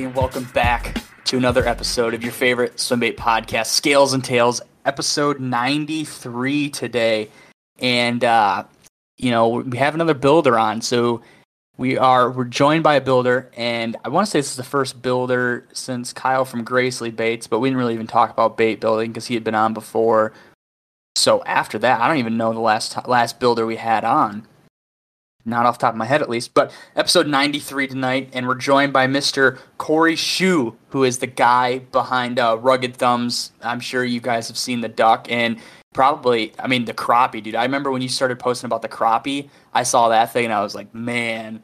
everybody, and welcome back to another episode of your favorite swimbait podcast, Scales and Tails, episode 93 today. And, uh, you know, we have another builder on. So we are, we're joined by a builder, and I want to say this is the first builder since Kyle from Gracely Baits, but we didn't really even talk about bait building because he had been on before. So after that, I don't even know the last last builder we had on not off top of my head at least, but episode 93 tonight, and we're joined by Mr. Cory Shu, who is the guy behind uh, Rugged Thumbs. I'm sure you guys have seen the duck and probably, I mean, the crappie, dude. I remember when you started posting about the crappie, I saw that thing and I was like, man,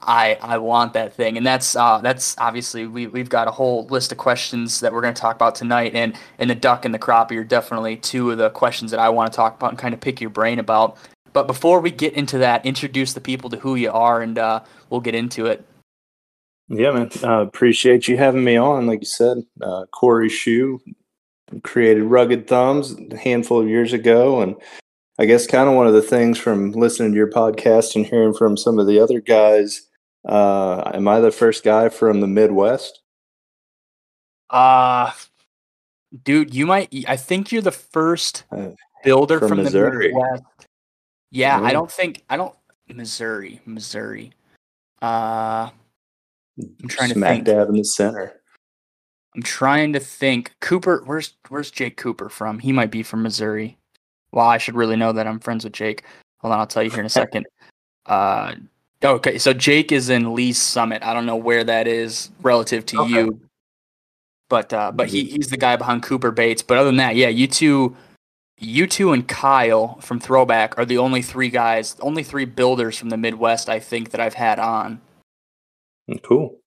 I I want that thing, and that's uh, that's obviously we we've got a whole list of questions that we're going to talk about tonight, and and the duck and the crappie are definitely two of the questions that I want to talk about and kind of pick your brain about. But before we get into that, introduce the people to who you are, and uh, we'll get into it. Yeah, man. Uh, appreciate you having me on. Like you said, uh, Cory Shu created Rugged Thumbs a handful of years ago, and I guess kind of one of the things from listening to your podcast and hearing from some of the other guys. Uh, am I the first guy from the Midwest? Uh dude, you might. I think you're the first uh, builder from, from the Midwest yeah, I don't think I don't Missouri, Missouri. Uh, I'm trying Smack to think. dab in the center. I'm trying to think. Cooper, where's where's Jake Cooper from? He might be from Missouri. Well, I should really know that I'm friends with Jake. Hold on, I'll tell you here in a second. Uh, okay, so Jake is in Lee's Summit. I don't know where that is relative to okay. you, but uh, but he, mm-hmm. he's the guy behind Cooper Baits. But other than that, yeah, you two you two and Kyle from Throwback are the only three guys, only three builders from the Midwest I think that I've had on. Cool.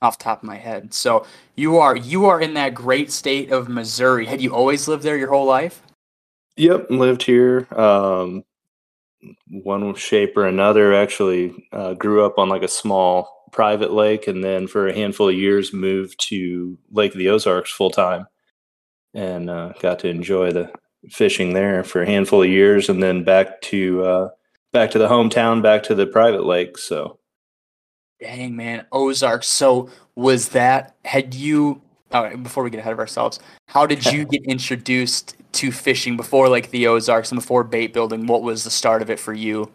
Off top of my head. So you are you are in that great state of Missouri. Had you always lived there your whole life? Yep, lived here. Um, one shape or another. Actually, uh, grew up on like a small private lake, and then for a handful of years moved to Lake of the Ozarks full time, and uh, got to enjoy the fishing there for a handful of years, and then back to uh, back to the hometown, back to the private lake. So, dang man, Ozarks. So was that? Had you? All right, before we get ahead of ourselves, how did you get introduced to fishing before like the Ozarks and before bait building? What was the start of it for you?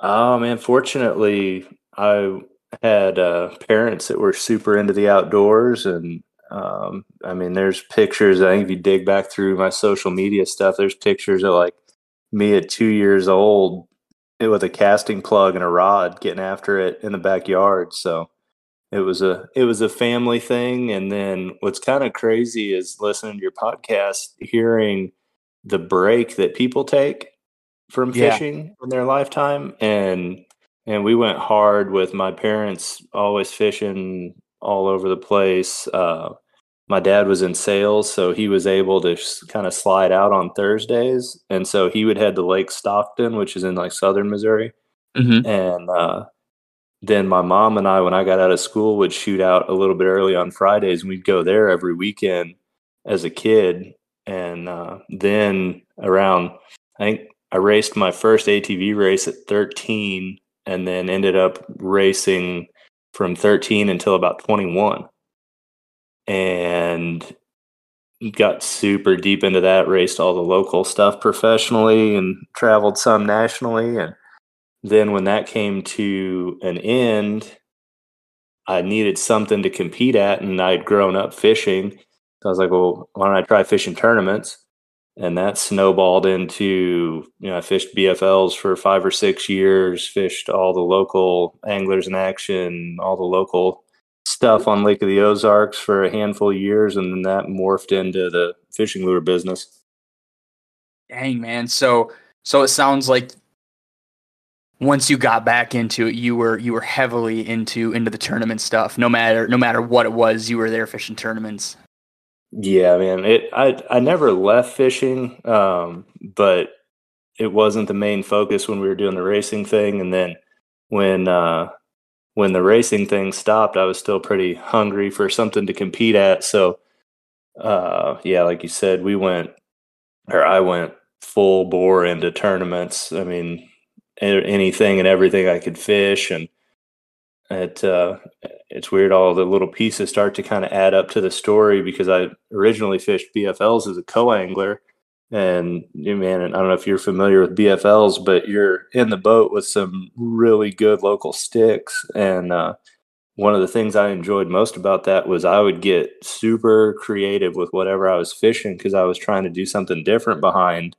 Oh man, fortunately, I had uh, parents that were super into the outdoors and um, I mean, there's pictures. I think if you dig back through my social media stuff, there's pictures of like me at two years old with a casting plug and a rod getting after it in the backyard. So it was a it was a family thing. And then what's kind of crazy is listening to your podcast, hearing the break that people take from fishing yeah. in their lifetime and and we went hard with my parents always fishing all over the place uh, my dad was in sales, so he was able to kind of slide out on Thursdays, and so he would head to Lake Stockton, which is in like southern Missouri, mm-hmm. and uh, then my mom and I, when I got out of school, would shoot out a little bit early on Fridays, and we'd go there every weekend as a kid, and uh, then around, I think I raced my first ATV race at 13, and then ended up racing from 13 until about 21 and got super deep into that raced all the local stuff professionally and traveled some nationally and then when that came to an end i needed something to compete at and i'd grown up fishing. So i was like well why don't i try fishing tournaments? And that snowballed into you know i fished bfls for five or six years fished all the local anglers in action all the local stuff on Lake of the Ozarks for a handful of years, and then that morphed into the fishing lure business. Dang man, so so it sounds like once you got back into it, you were you were heavily into into the tournament stuff. No matter no matter what it was, you were there fishing tournaments. Yeah, man. It I I never left fishing, um, but it wasn't the main focus when we were doing the racing thing. And then when uh, when the racing thing stopped, I was still pretty hungry for something to compete at. So, uh, yeah, like you said, we went, or I went full bore into tournaments. I mean, anything and everything I could fish, and it uh, it's weird all the little pieces start to kind of add up to the story because I originally fished BFLs as a co-angler and man, I don't know if you're familiar with BFLs, but you're in the boat with some really good local sticks. And uh, one of the things I enjoyed most about that was I would get super creative with whatever I was fishing because I was trying to do something different behind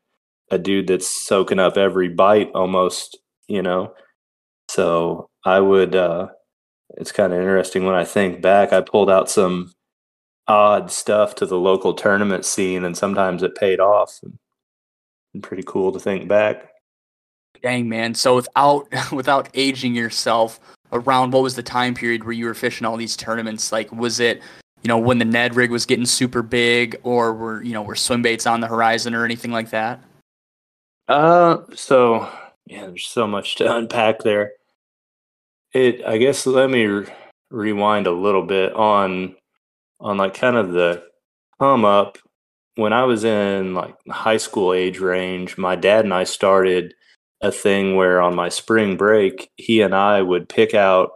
a dude that's soaking up every bite almost, you know. So I would. Uh, it's kind of interesting when I think back. I pulled out some odd stuff to the local tournament scene, and sometimes it paid off. And pretty cool to think back. Dang man! So without without aging yourself, around what was the time period where you were fishing all these tournaments? Like, was it you know when the Ned rig was getting super big, or were you know were swim baits on the horizon or anything like that? Uh, so yeah, there's so much to unpack there. It, I guess, let me re- rewind a little bit on on like kind of the come up when I was in like high school age range, my dad and I started a thing where on my spring break, he and I would pick out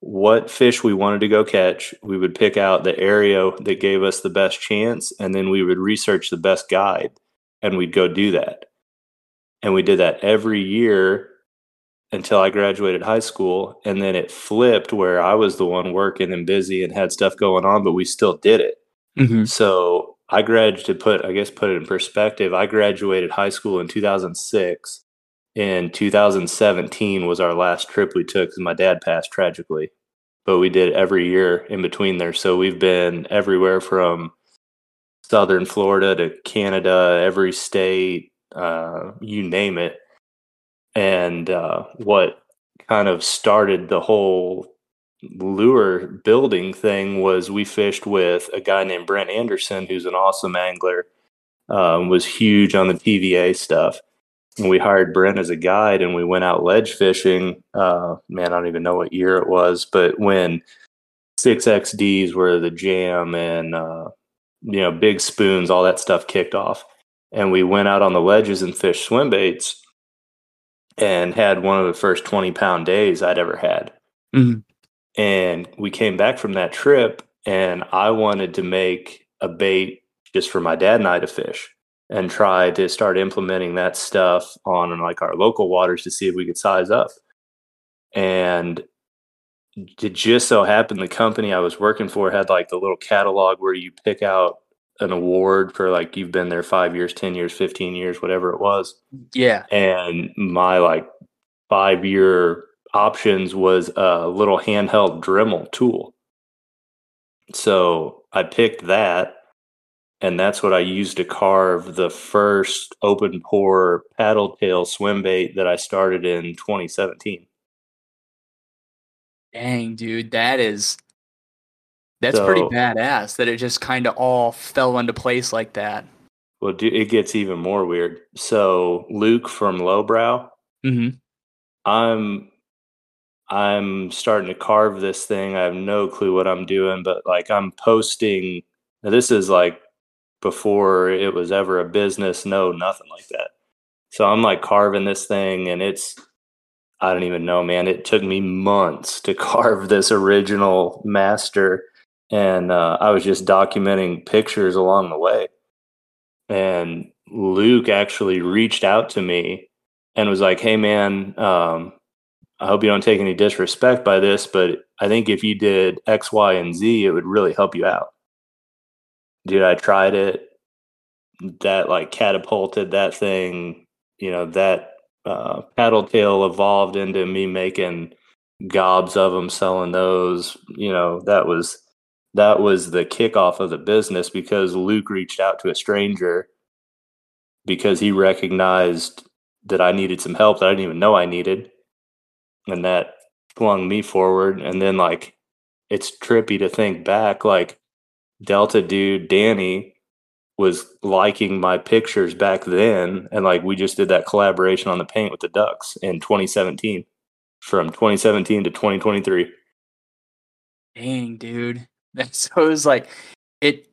what fish we wanted to go catch. We would pick out the area that gave us the best chance, and then we would research the best guide and we'd go do that. And we did that every year until I graduated high school. And then it flipped where I was the one working and busy and had stuff going on, but we still did it. Mm-hmm. So I graduated to put, I guess, put it in perspective. I graduated high school in 2006. In 2017 was our last trip we took because my dad passed tragically. But we did every year in between there. So we've been everywhere from southern Florida to Canada, every state, uh, you name it and uh, what kind of started the whole lure building thing was we fished with a guy named Brent Anderson, who's an awesome angler, um, was huge on the TVA stuff. And we hired Brent as a guide and we went out ledge fishing. Uh, man, I don't even know what year it was, but when 6XDs were the jam and, uh, you know, big spoons, all that stuff kicked off. And we went out on the ledges and fished swim baits and had one of the first 20 pound days I'd ever had. Mm-hmm. And we came back from that trip, and I wanted to make a bait just for my dad and I to fish and try to start implementing that stuff on like our local waters to see if we could size up. And it just so happened the company I was working for had like the little catalog where you pick out an award for like you've been there five years, 10 years, 15 years, whatever it was. Yeah. And my like five year options was a little handheld Dremel tool. So I picked that. And that's what I used to carve the first open pour paddle tail swim bait that I started in 2017. Dang, dude, that is that's so, pretty badass that it just kind of all fell into place like that. Well, it gets even more weird. So Luke from Lowbrow, mm-hmm. I'm I'm starting to carve this thing. I have no clue what I'm doing, but like I'm posting. this is like before it was ever a business. No, nothing like that. So I'm like carving this thing, and it's I don't even know, man. It took me months to carve this original master and uh, I was just documenting pictures along the way. And Luke actually reached out to me and was like, "Hey, man, um, I hope you don't take any disrespect by this, but I think if you did X, Y, and Z, it would really help you out." Dude, I tried it. That like catapulted that thing. You know that uh, paddle tail evolved into me making gobs of them, selling those. You know that was that was the kickoff of the business because Luke reached out to a stranger because he recognized that I needed some help that I didn't even know I needed. And that flung me forward. And then, like, it's trippy to think back, like, Delta dude, Danny, was liking my pictures back then. And, like, we just did that collaboration on the paint with the Ducks in 2017 from 2017 to 2023. Dang, dude. so it was like it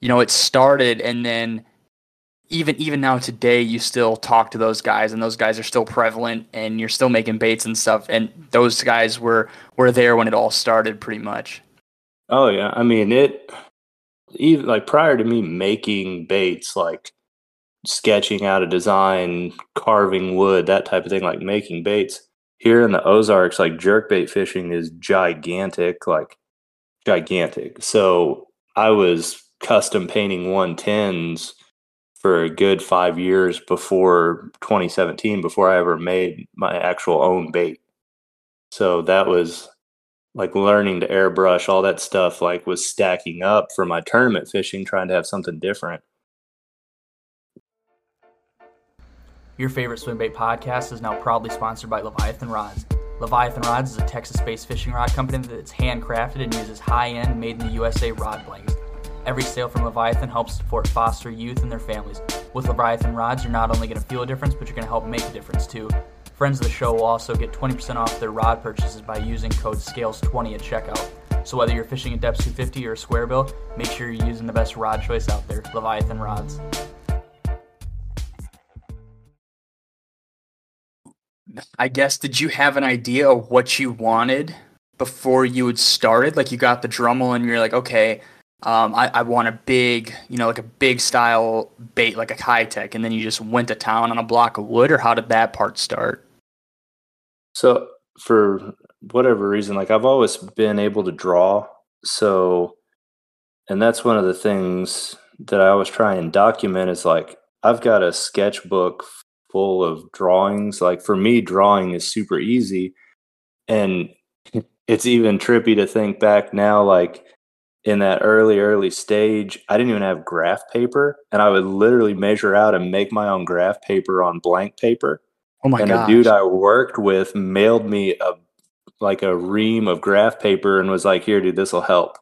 you know it started and then even even now today, you still talk to those guys, and those guys are still prevalent, and you're still making baits and stuff. And those guys were were there when it all started, pretty much. Oh yeah, I mean it. Even like prior to me making baits, like sketching out a design, carving wood, that type of thing, like making baits. Here in the Ozarks, like jerkbait fishing is gigantic, like gigantic. So I was custom painting 110s for a good five years before 2017, before I ever made my actual own bait. So that was like learning to airbrush, all that stuff, like was stacking up for my tournament fishing, trying to have something different. Your favorite swim bait podcast is now proudly sponsored by Leviathan Rods. Leviathan Rods is a Texas based fishing rod company that's handcrafted and uses high end, made in the USA rod blanks. Every sale from Leviathan helps support foster youth and their families. With Leviathan Rods, you're not only going to feel a difference, but you're going to help make a difference too. Friends of the show will also get 20% off their rod purchases by using code SCALES20 at checkout. So whether you're fishing a Deps 250 or a square bill, make sure you're using the best rod choice out there, Leviathan Rods. I guess did you have an idea of what you wanted before you had started? Like you got the Dremel and you're like, okay, um, I, I want a big, you know, like a big style bait, like a high tech, and then you just went to town on a block of wood, or how did that part start? So for whatever reason, like I've always been able to draw, so and that's one of the things that I always try and document is like I've got a sketchbook full of drawings. Like for me, drawing is super easy. And it's even trippy to think back now, like in that early, early stage, I didn't even have graph paper. And I would literally measure out and make my own graph paper on blank paper. Oh my god. and gosh. a dude I worked with mailed me a like a ream of graph paper and was like, here, dude, this will help.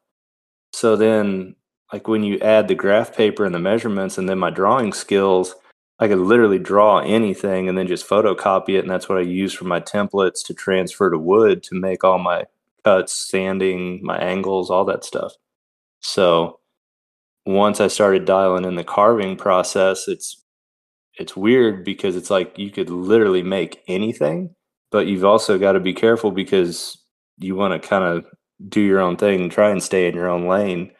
So then like when you add the graph paper and the measurements and then my drawing skills, I could literally draw anything and then just photocopy it. And that's what I use for my templates to transfer to wood to make all my cuts, sanding, my angles, all that stuff. So once I started dialing in the carving process, it's it's weird because it's like you could literally make anything, but you've also got to be careful because you want to kind of do your own thing and try and stay in your own lane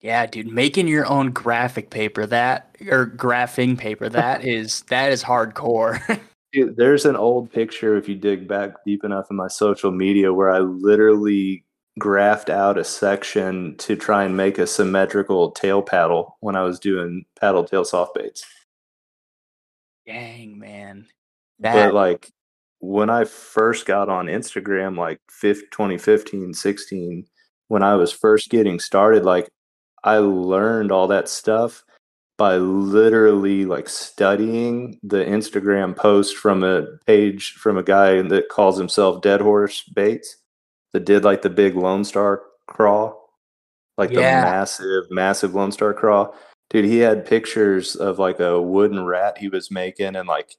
yeah, dude, making your own graphic paper that or graphing paper that is that is hardcore. Dude, there's an old picture if you dig back deep enough in my social media where I literally graphed out a section to try and make a symmetrical tail paddle when I was doing paddle tail soft baits. Dang, man. That... But like when I first got on Instagram, like 2015, 16, when I was first getting started, like I learned all that stuff by literally like studying the Instagram post from a page from a guy that calls himself Dead Horse Baits that did like the big Lone Star crawl, like yeah. the massive, massive Lone Star crawl. Dude, he had pictures of like a wooden rat he was making and like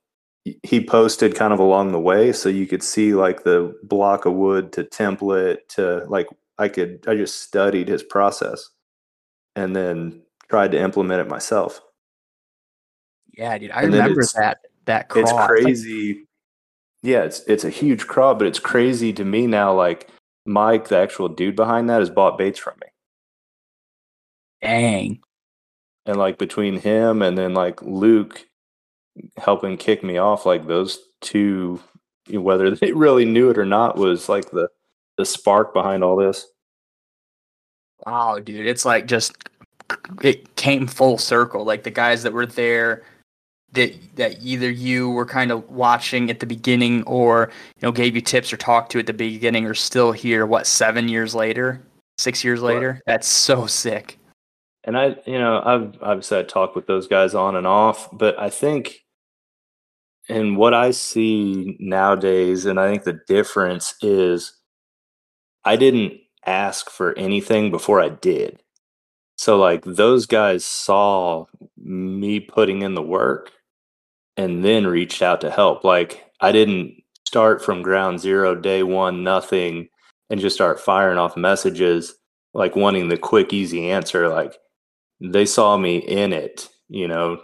he posted kind of along the way so you could see like the block of wood to template to like I could I just studied his process and then tried to implement it myself. Yeah, dude, I and remember that that craw. It's crazy. Yeah, it's it's a huge craw, but it's crazy to me now. Like Mike, the actual dude behind that, has bought baits from me. Dang. And like between him and then like Luke helping kick me off, like those two, whether they really knew it or not, was like the the spark behind all this. Wow, dude, it's like just it came full circle. Like the guys that were there that that either you were kind of watching at the beginning or you know gave you tips or talked to at the beginning are still here what 7 years later 6 years later that's so sick and i you know i've obviously i've said talk with those guys on and off but i think and what i see nowadays and i think the difference is i didn't ask for anything before I did. So like those guys saw me putting in the work and then reached out to help. Like I didn't start from ground zero, day one, nothing, and just start firing off messages like wanting the quick, easy answer. Like they saw me in it, you know,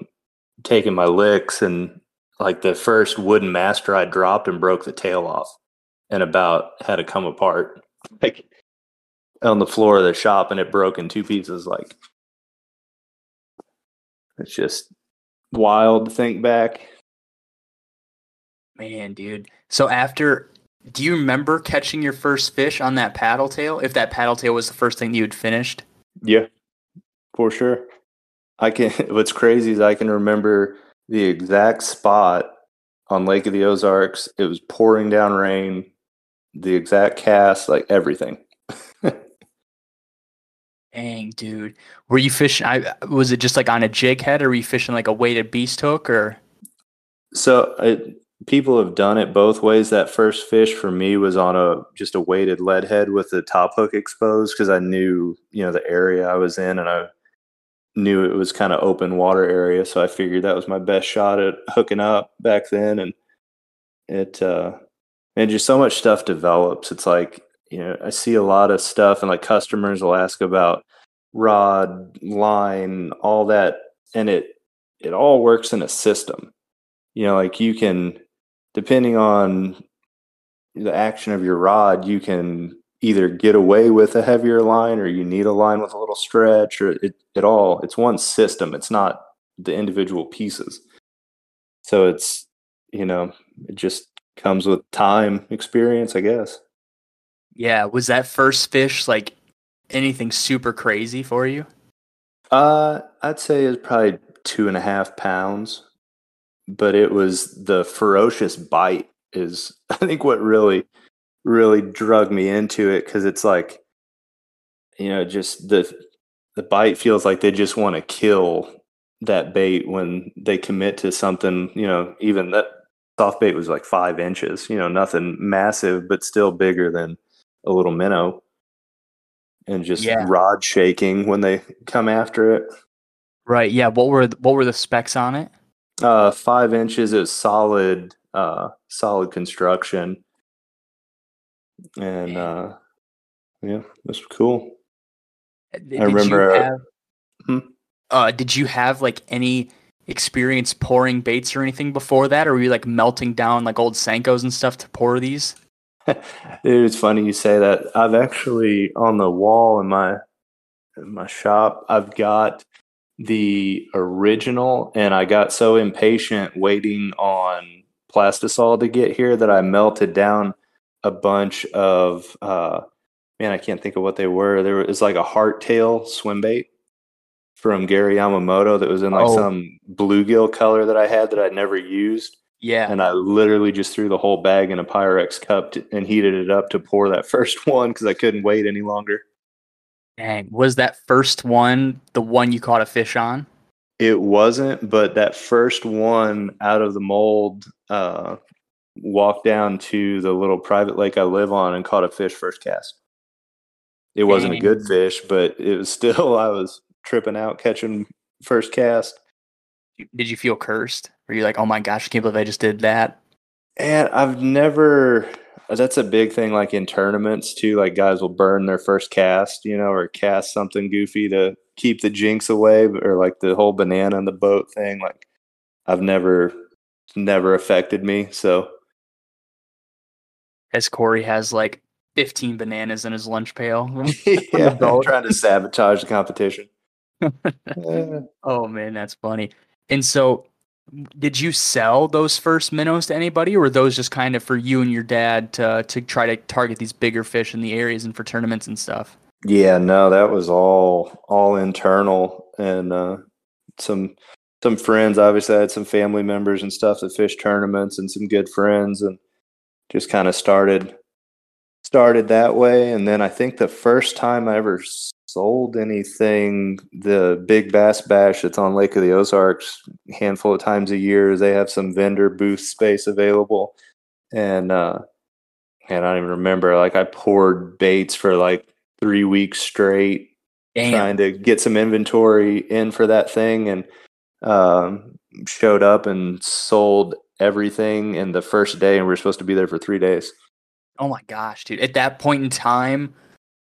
taking my licks and like the first wooden master I dropped and broke the tail off and about had to come apart like on the floor of the shop and it broke in two pieces like it's just wild to think back Man, dude. So after, do you remember catching your first fish on that paddle tail? If that paddle tail was the first thing you had finished? Yeah, for sure. I can. What's crazy is I can remember the exact spot on Lake of the Ozarks. It was pouring down rain. The exact cast, like everything. Dang, dude. Were you fishing? I was it just like on a jig head, or were you fishing like a weighted beast hook, or? So people have done it both ways. That first fish for me was on a just a weighted lead head with the top hook exposed because I knew you know the area I was in and I knew it was kind of open water area, so I figured that was my best shot at hooking up back then. And it uh, and just so much stuff develops. It's like you know I see a lot of stuff and like customers will ask about rod, line, all that, and it it all works in a system. You know like you can depending on the action of your rod, you can either get away with a heavier line or you need a line with a little stretch or it, it all it's one system it's not the individual pieces. So it's you know it just comes with time experience i guess yeah was that first fish like anything super crazy for you? Uh i'd say it's probably two and a half pounds but it was the ferocious bite is I think what really really drug me into it because it's like you know just the the bite feels like they just want to kill that bait when they commit to something you know even that soft bait was like five inches you know nothing massive but still bigger than a little minnow and just yeah. rod shaking when they come after it right yeah what were what were the specs on it uh, five inches is solid, uh, solid construction, and uh, yeah, that's cool. Uh, did I remember. Uh, have, hmm? uh, did you have like any experience pouring baits or anything before that, or were you like melting down like old Senkos and stuff to pour these? Dude, it's funny you say that. I've actually on the wall in my in my shop. I've got the original, and I got so impatient waiting on Plastisol to get here that I melted down a bunch of uh, man, I can't think of what they were. There was like a heart tail swim bait from Gary Yamamoto that was in like oh. some bluegill color that I had that I'd never used. Yeah. And I literally just threw the whole bag in a Pyrex cup to, and heated it up to pour that first one because I couldn't wait any longer. Dang, was that first one the one you caught a fish on? It wasn't, but that first one out of the mold uh, walked down to the little private lake I live on and caught a fish first cast. It wasn't a good fish, but it was still I was tripping out catching first cast. Did you feel cursed? Were you like, "Oh my gosh, I can't believe I just did that"? And I've never that's a big thing like in tournaments too like guys will burn their first cast you know or cast something goofy to keep the jinx away or like the whole banana in the boat thing like i've never never affected me so as cory has like 15 bananas in his lunch pail yeah trying to sabotage the competition oh man that's funny and so did you sell those first minnows to anybody, or were those just kind of for you and your dad to to try to target these bigger fish in the areas and for tournaments and stuff? Yeah, no, that was all all internal and uh, some some friends. Obviously, I had some family members and stuff that fish tournaments and some good friends, and just kind of started started that way. And then I think the first time I ever sold anything, the Big Bass Bash that's on Lake of the Ozarks, handful of times a year, they have some vendor booth space available. And uh and I don't even remember, like I poured baits for like three weeks straight, Damn. trying to get some inventory in for that thing and um showed up and sold everything in the first day and we are supposed to be there for three days. Oh my gosh, dude. At that point in time,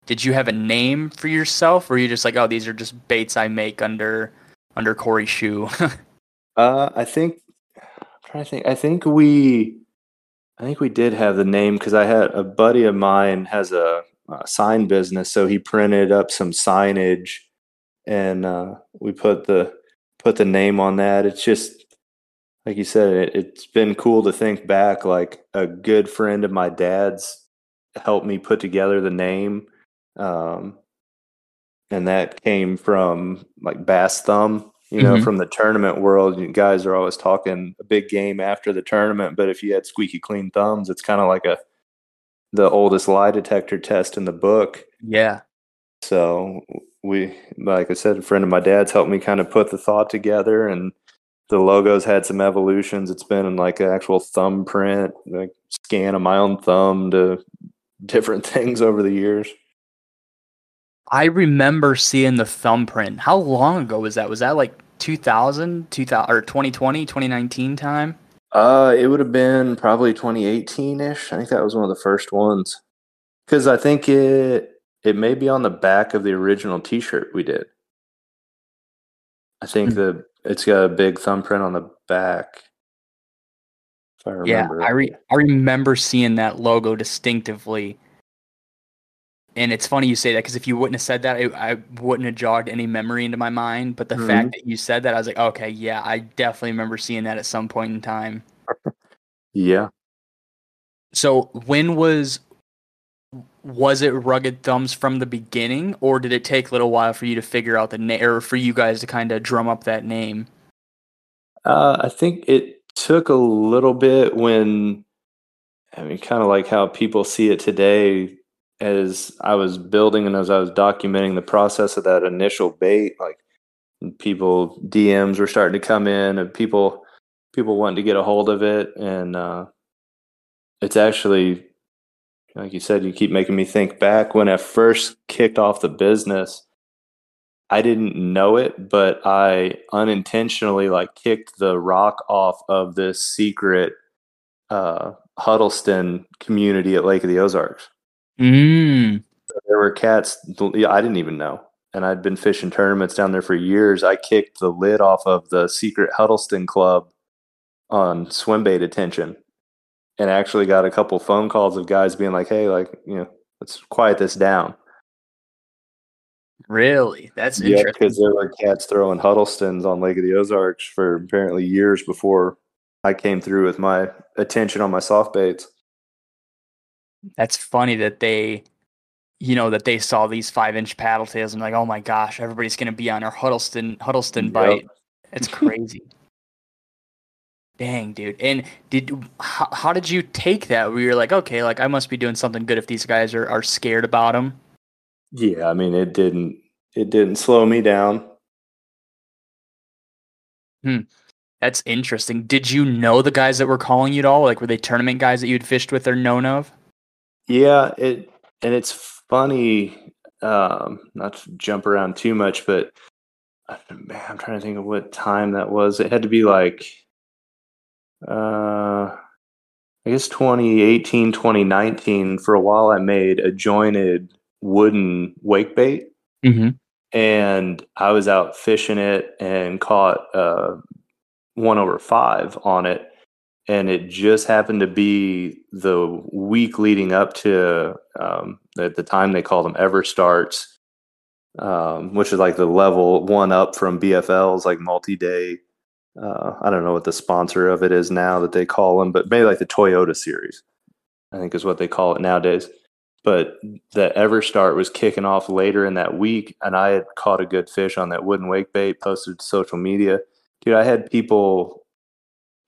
did you have a name for yourself, or you just like, oh, these are just baits I make under under Cory Shoe? uh, I think I'm trying to think. I think we, I think we did have the name because I had a buddy of mine has a, a sign business, so he printed up some signage, and uh, we put the put the name on that. It's just like you said, it, it's been cool to think back. Like a good friend of my dad's helped me put together the name um, and that came from like Bass Thumb, you know, mm-hmm. from the tournament world. You guys are always talking a big game after the tournament, but if you had squeaky clean thumbs, it's kind of like a the oldest lie detector test in the book. Yeah. So we, like I said, a friend of my dad's helped me kind of put the thought together, and the logo's had some evolutions. It's been in like an actual thumbprint, like scan of my own thumb to different things over the years. I remember seeing the thumbprint. How long ago was that? Was that like 2000, 2000 or 2020, 2019 time? Uh, it would have been probably 2018 ish. I think that was one of the first ones. Because I think it it may be on the back of the original T-shirt we did. I think mm-hmm. the it's got a big thumbprint on the back. If I remember. Yeah, I re- I remember seeing that logo distinctively and it's funny you say that because if you wouldn't have said that, I, I, wouldn't have jogged any memory into my mind. But the mm-hmm. fact that you said that, I was like, okay, yeah, I definitely remember seeing that at some point in time. yeah. So when was was it rugged thumbs from the beginning, or did it take a little while for you to figure out the name, or for you guys to kind of drum up that name? Uh, I think it took a little bit when, I mean, kind of like how people see it today as I was building and as I was documenting the process of that initial bait, like people DMs were starting to come in and people people wanting to get a hold of it. And uh, it's actually like you said you keep making me think back. When I first kicked off the business I didn't know it but I unintentionally like kicked the rock off of this secret uh, Huddleston community at Lake of the Ozarks Mm. There were cats I didn't even know. And I'd been fishing tournaments down there for years. I kicked the lid off of the secret Huddleston Club on swim bait attention and actually got a couple phone calls of guys being like, hey, like, you know, let's quiet this down. Really? That's yeah, interesting. because there were cats throwing Huddlestons on Lake of the Ozarks for apparently years before I came through with my attention on my soft baits that's funny that they you know that they saw these five inch paddle tails and like oh my gosh everybody's gonna be on our huddleston huddleston bite yep. it's crazy. Dang dude. And did how, how did you take that? Where you're like okay like i must be doing something good if these guys are, are scared about them yeah i mean it didn't it didn't slow me down. Hmm. That's interesting. Did you know the guys that were calling you at all? Like were they tournament guys that you'd fished with or known of yeah, it and it's funny. Um, not to jump around too much, but man, I'm trying to think of what time that was. It had to be like, uh, I guess 2018, 2019. For a while, I made a jointed wooden wake bait, mm-hmm. and I was out fishing it and caught uh, one over five on it and it just happened to be the week leading up to um, at the time they called them EverStarts um, which is like the level one up from bfl's like multi-day uh, i don't know what the sponsor of it is now that they call them but maybe like the toyota series i think is what they call it nowadays. But the EverStart was kicking off later in that week and i had caught a good fish on that wooden wake bait posted to social media. Dude i had people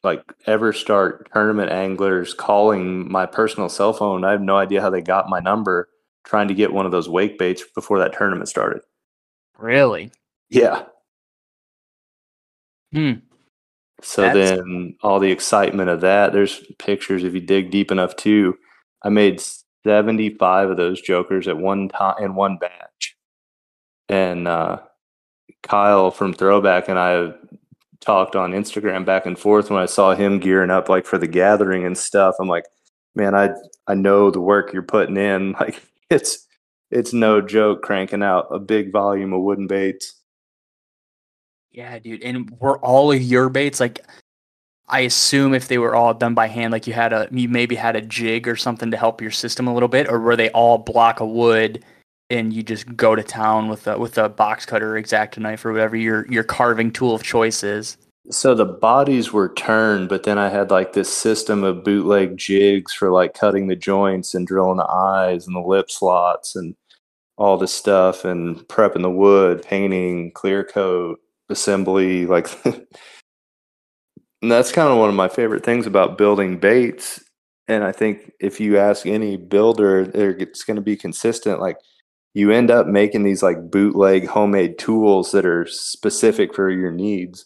like EverStart tournament anglers calling my personal cell phone. I have no idea how they got my number trying to get one of those wake baits before that tournament started. Really? Yeah. Hmm. So That's... then all the excitement of that, there's pictures if you dig deep enough too. I made 75 of those jokers at one time in one batch. And uh, Kyle from Throwback and I talked on Instagram back and forth when I saw him gearing up like for the gathering and stuff. I'm like, man, I I know the work you're putting in. Like it's it's no joke cranking out a big volume of wooden baits. Yeah, dude. And were all of your baits like I assume if they were all done by hand, like you had a you maybe had a jig or something to help your system a little bit, or were they all block of wood and you just go to town with a with a box cutter, exacto knife, or whatever your your carving tool of choice is? So the bodies were turned, but then I had like this system of bootleg jigs for like cutting the joints and drilling the eyes and the lip slots and all this stuff and prepping the wood, painting, clear coat, assembly, like that's kind of one of my favorite things about building baits. And I think if you ask any builder, it's going to be consistent. Like you end up making these like bootleg homemade tools that are specific for your needs.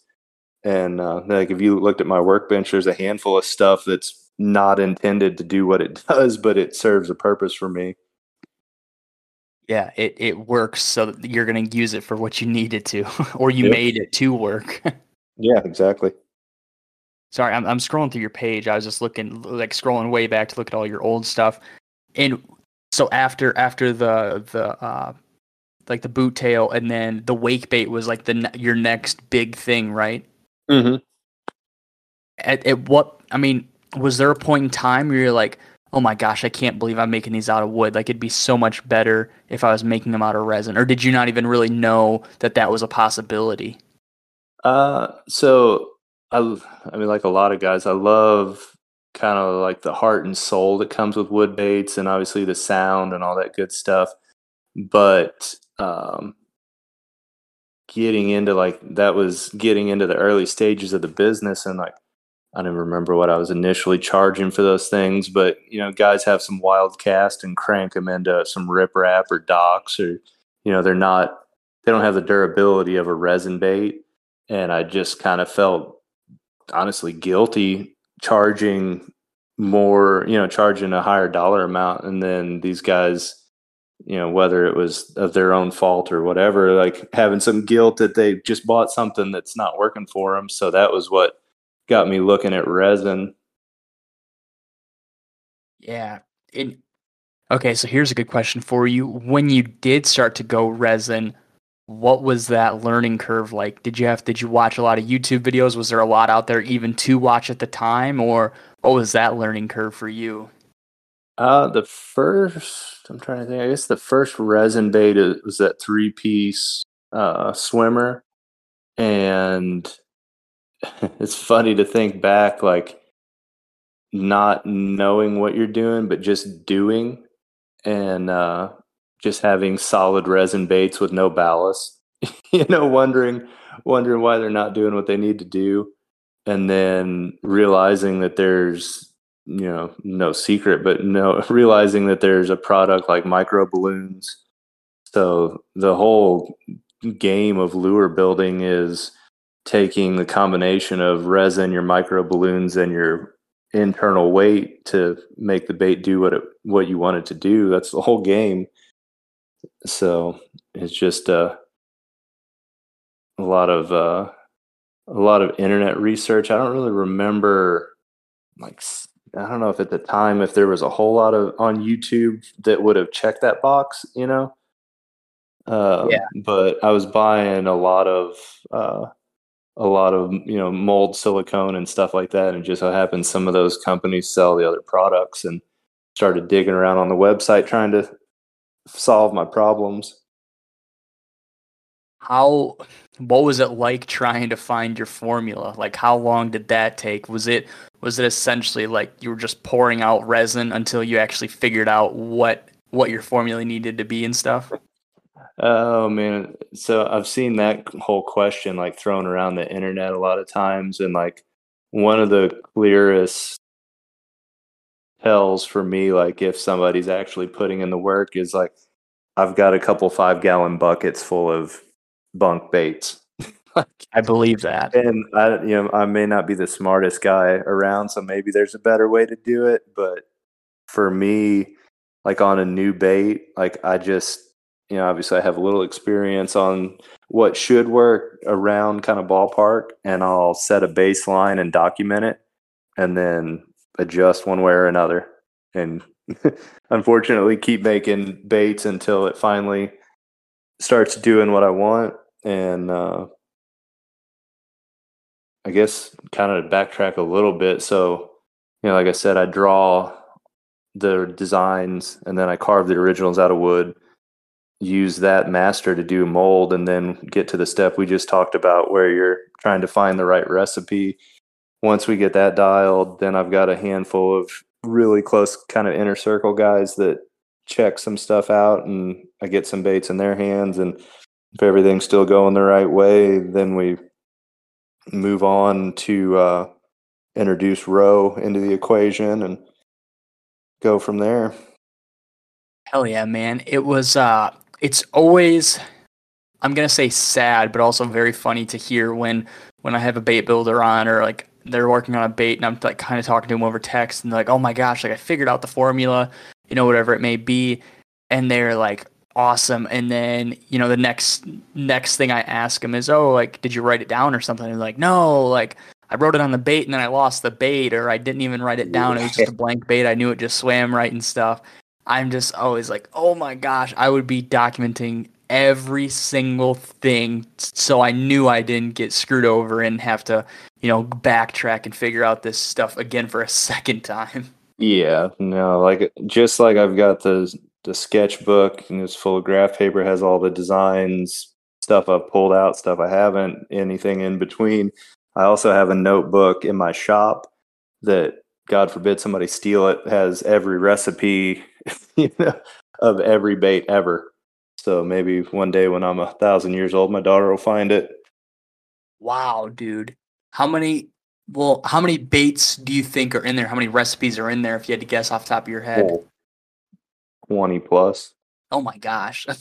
And uh, like if you looked at my workbench, there's a handful of stuff that's not intended to do what it does, but it serves a purpose for me. Yeah, it, it works so that you're going to use it for what you need it to, or you yep. made it to work. yeah, exactly. Sorry, I'm I'm scrolling through your page. I was just looking, like scrolling way back to look at all your old stuff, and so after after the the uh, like the boot tail and then the wake bait was like the your next big thing, right? Mm-hmm. At at what I mean, was there a point in time where you're like, oh my gosh, I can't believe I'm making these out of wood. Like it'd be so much better if I was making them out of resin. Or did you not even really know that that was a possibility? Uh, so I, I mean, like a lot of guys, I love kind of like the heart and soul that comes with wood baits and obviously the sound and all that good stuff. But um, getting into like that was getting into the early stages of the business and like I don't remember what I was initially charging for those things, but you know, guys have some wild cast and crank them into some riprap or docks or you know, they're not they don't have the durability of a resin bait. And I just kind of felt honestly guilty charging more, you know, charging a higher dollar amount. And then these guys, you know, whether it was of their own fault or whatever, like having some guilt that they just bought something that's not working for them. So that was what got me looking at resin. Yeah. It, okay. So here's a good question for you. When you did start to go resin, what was that learning curve like? Did you have did you watch a lot of YouTube videos? Was there a lot out there even to watch at the time, or what was that learning curve for you? Uh, the first I'm trying to think. I guess the first resin bait was that three piece uh, swimmer, and it's funny to think back, like not knowing what you're doing, but just doing, and uh, just having solid resin baits with no ballast. you know, wondering wondering why they're not doing what they need to do, and then realizing that there's you know no secret, but no realizing that there's a product like micro balloons. So the whole game of lure building is taking the combination of resin, your micro balloons, and your internal weight to make the bait do what it what you want it to do. That's the whole game. So it's just uh, a lot of uh, a lot of internet research. I don't really remember like I don't know if at the time if there was a whole lot of on YouTube that would have checked that box, you know. Uh, yeah. But I was buying a lot of uh, a lot of you know mold silicone and stuff like that, and just so happens some of those companies sell the other products, and started digging around on the website trying to solve my problems. How what was it like trying to find your formula? Like how long did that take? Was it was it essentially like you were just pouring out resin until you actually figured out what what your formula needed to be and stuff? Oh man, so I've seen that whole question like thrown around the internet a lot of times and like one of the clearest tells for me like if somebody's actually putting in the work is like I've got a couple five gallon buckets full of bunk baits. I believe that. And I you know I may not be the smartest guy around so maybe there's a better way to do it but for me like on a new bait like I just you know obviously I have a little experience on what should work around kind of ballpark and I'll set a baseline and document it and then adjust one way or another and unfortunately keep making baits until it finally starts doing what I want. And uh, I guess kind of backtrack a little bit. So, you know, like I said, I draw the designs and then I carve the originals out of wood, use that master to do mold, and then get to the step we just talked about where you're trying to find the right recipe. Once we get that dialed, then I've got a handful of really close kind of inner circle guys that check some stuff out and I get some baits in their hands and if everything's still going the right way, then we move on to uh, introduce row into the equation and go from there. Hell yeah, man. It was uh it's always I'm gonna say sad, but also very funny to hear when when I have a bait builder on or like they're working on a bait and I'm like kind of talking to them over text and they're like, oh my gosh, like I figured out the formula, you know, whatever it may be. And they're like, awesome. And then, you know, the next next thing I ask them is, oh, like, did you write it down or something? And they're like, no, like I wrote it on the bait and then I lost the bait or I didn't even write it down. It was just a blank bait. I knew it just swam right and stuff. I'm just always like, oh my gosh, I would be documenting every single thing so I knew I didn't get screwed over and have to, you know, backtrack and figure out this stuff again for a second time. Yeah, no, like just like I've got the the sketchbook and it's full of graph paper, has all the designs, stuff I've pulled out, stuff I haven't, anything in between. I also have a notebook in my shop that God forbid somebody steal it, has every recipe, you know, of every bait ever. So maybe one day when I'm a thousand years old, my daughter will find it. Wow, dude. How many well, how many baits do you think are in there? How many recipes are in there if you had to guess off top of your head? Oh, 20 plus. Oh my gosh.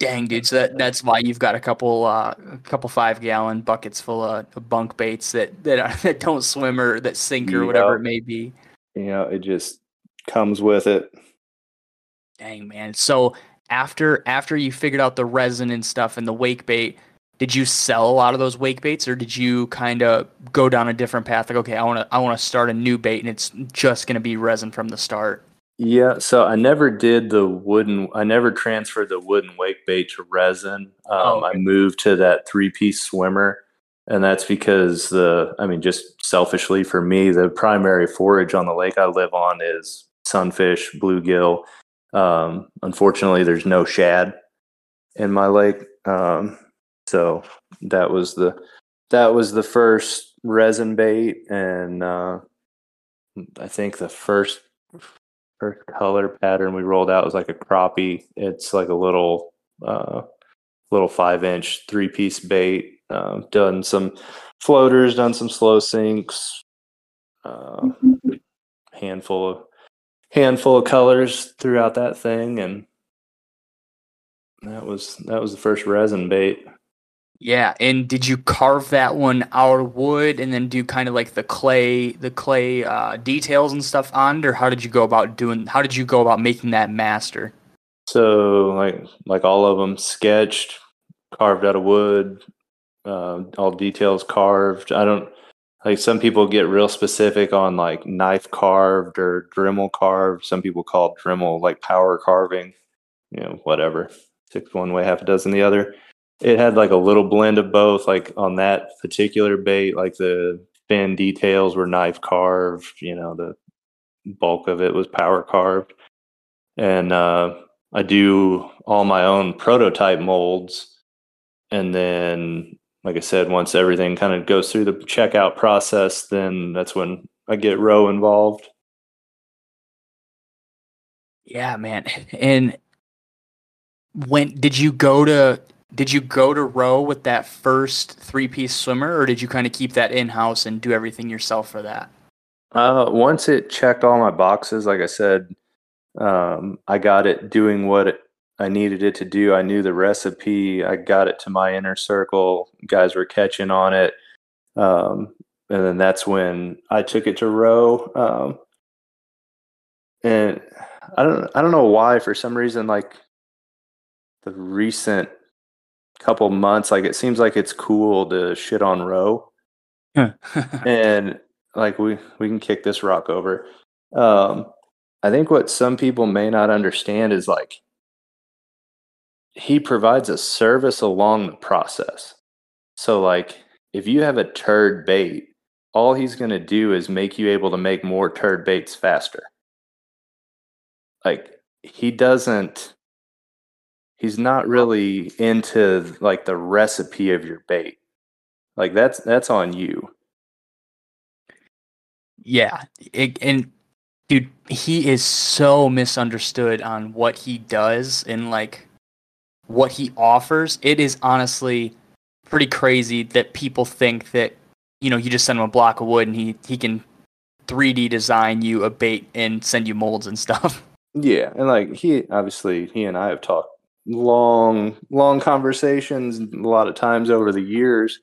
Dang, dude. So that, that's why you've got a couple uh, a couple five gallon buckets full of bunk baits that that, are, that don't swim or that sink or whatever it may be. You know, it just comes with it. Dang, man. So after after you figured out the resin and stuff and the wake bait, did you sell a lot of those wake baits or did you kind of go down a different path? Like okay i want to i want to start a new bait and it's just going to be resin from the start. Yeah so i never did the wooden i never transferred the wooden wake bait to resin. Um, oh, okay. i moved to that three piece swimmer and that's because the i mean just selfishly for me the primary forage on the lake i live on is sunfish bluegill. Um, unfortunately there's no shad in my lake. Um, so that was the that was the first resin bait, and uh, I think the first first color pattern we rolled out was like a crappie. It's like a little uh, little five inch three piece bait. Uh, done some floaters, done some slow sinks. Uh, handful of handful of colors throughout that thing, and that was that was the first resin bait. Yeah, and did you carve that one out of wood and then do kind of like the clay, the clay uh, details and stuff on it, or how did you go about doing? How did you go about making that master? So, like, like all of them sketched, carved out of wood, uh, all details carved. I don't like some people get real specific on like knife carved or Dremel carved. Some people call Dremel like power carving. You know, whatever. Six one way, half a dozen the other it had like a little blend of both. Like on that particular bait, like the fin details were knife carved. You know, the bulk of it was power carved, and uh, I do all my own prototype molds, and then, like I said, once everything kind of goes through the checkout process, then that's when I get row involved. Yeah, man. And when did you go to did you go to row with that first three piece swimmer or did you kind of keep that in house and do everything yourself for that? Uh, once it checked all my boxes, like I said, um, I got it doing what it, I needed it to do. I knew the recipe. I got it to my inner circle. Guys were catching on it. Um, and then that's when I took it to row. Um, and I don't, I don't know why. For some reason, like the recent couple months, like it seems like it's cool to shit on row. and like we we can kick this rock over. Um, I think what some people may not understand is like he provides a service along the process. So, like, if you have a turd bait, all he's going to do is make you able to make more turd baits faster. Like, he doesn't, he's not really into like the recipe of your bait. Like, that's, that's on you. Yeah. It, and dude, he is so misunderstood on what he does and like what he offers. It is honestly pretty crazy that people think that you know you just send him a block of wood and he he can 3D design you a bait and send you molds and stuff. Yeah, and like he obviously he and I have talked long long conversations a lot of times over the years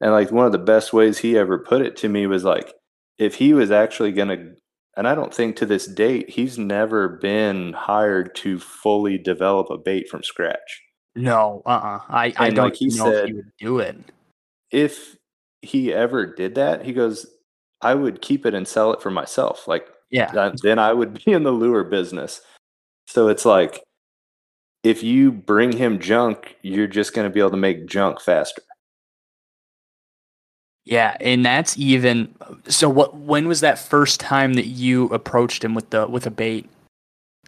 and like one of the best ways he ever put it to me was like if he was actually going to and I don't think to this date he's never been hired to fully develop a bait from scratch. No, uh, uh I I And don't like he know if said- he would do it. If he ever did that, he goes, I would keep it and sell it for myself. Like Yeah, then I would be in the lure business. So it's like if you bring him junk, you're just going to be able to make junk faster. yeah, and that's even. So what? When was that first time that you approached him with the with a bait,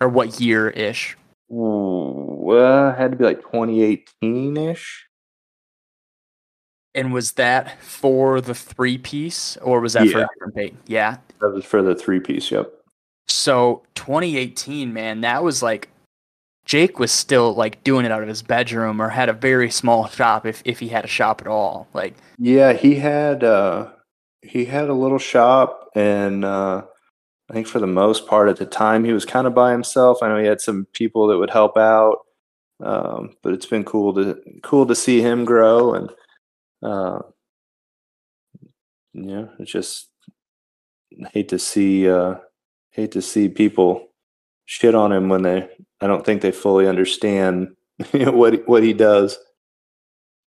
or what year ish? Well, uh, had to be like 2018 ish. And was that for the three piece, or was that for a different bait? Yeah, That was for the three piece. Yep. So 2018, man, that was like Jake was still like doing it out of his bedroom or had a very small shop if if he had a shop at all. Like Yeah, he had uh he had a little shop and uh I think for the most part at the time he was kind of by himself. I know he had some people that would help out. Um, but it's been cool to cool to see him grow and uh yeah, it's just hate to see uh hate to see people shit on him when they I don't think they fully understand what he- what he does.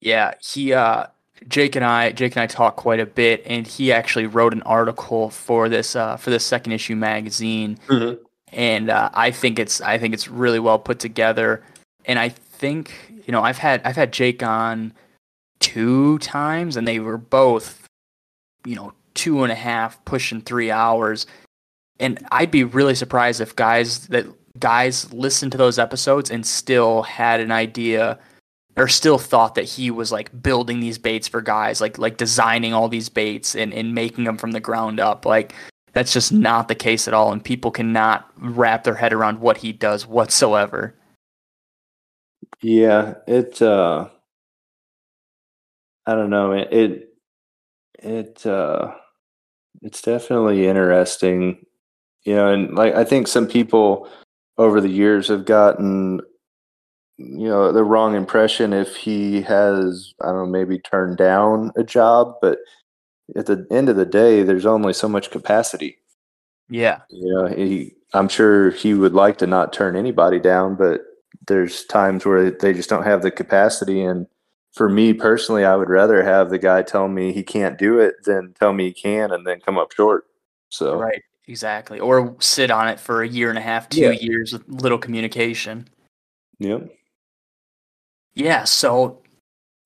yeah, he uh Jake and I Jake and I talked quite a bit and he actually wrote an article for this uh for this second issue magazine and uh, I think it's I think it's really well put together. And I think you know I've had I've had Jake on two times, and they were both you know two and a half, pushing three hours. And I'd be really surprised if guys that guys listened to those episodes and still had an idea or still thought that he was like building these baits for guys like like designing all these baits and, and making them from the ground up like that's just not the case at all, and people cannot wrap their head around what he does whatsoever. Yeah, it uh I don't know, it it, it uh it's definitely interesting. You know, and like I think some people over the years have gotten you know the wrong impression if he has I don't know maybe turned down a job, but at the end of the day there's only so much capacity. Yeah, You know, he I'm sure he would like to not turn anybody down, but there's times where they just don't have the capacity and for me personally, I would rather have the guy tell me he can't do it than tell me he can and then come up short. So right, exactly. Or sit on it for a year and a half, two Yeah. years with little communication. yep. Yeah, so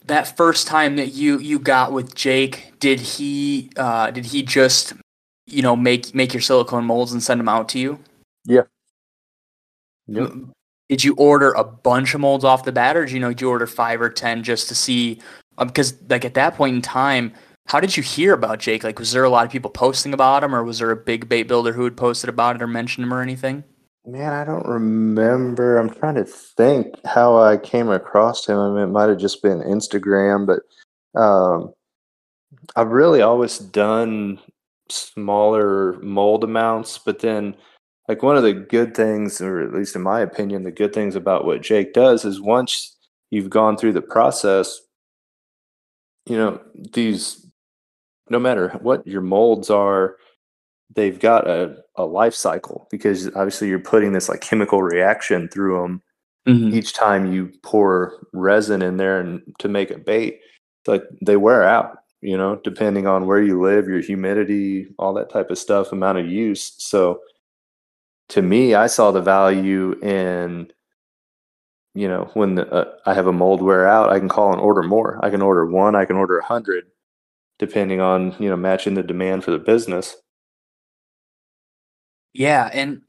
that first time that you you got with Jake, did he uh did he just you know make make your silicone molds and send them out to you? Yep. M- Did you order a bunch of molds off the bat, or did you know did you order five or ten just to see? Because like at that point in time, how did you hear about Jake? Like, was there a lot of people posting about him, or was there a big bait builder who had posted about it or mentioned him or anything? Man, I don't remember. I'm trying to think how I came across him. I mean, it might have just been Instagram, but um, I've really always done smaller mold amounts. But then, like, one of the good things, or at least in my opinion, the good things about what Jake does is once you've gone through the process, you know, these, no matter what your molds are, they've got a, a life cycle because obviously you're putting this like chemical reaction through them each time you pour resin in there and to make a bait. It's like they wear out you know depending on where you live your humidity all that type of stuff amount of use. So to me, I saw the value in, you know, when the, uh, I have a mold wear out, I can call and order more. I can order one, I can order a hundred, depending on you know matching the demand for the business. Yeah, and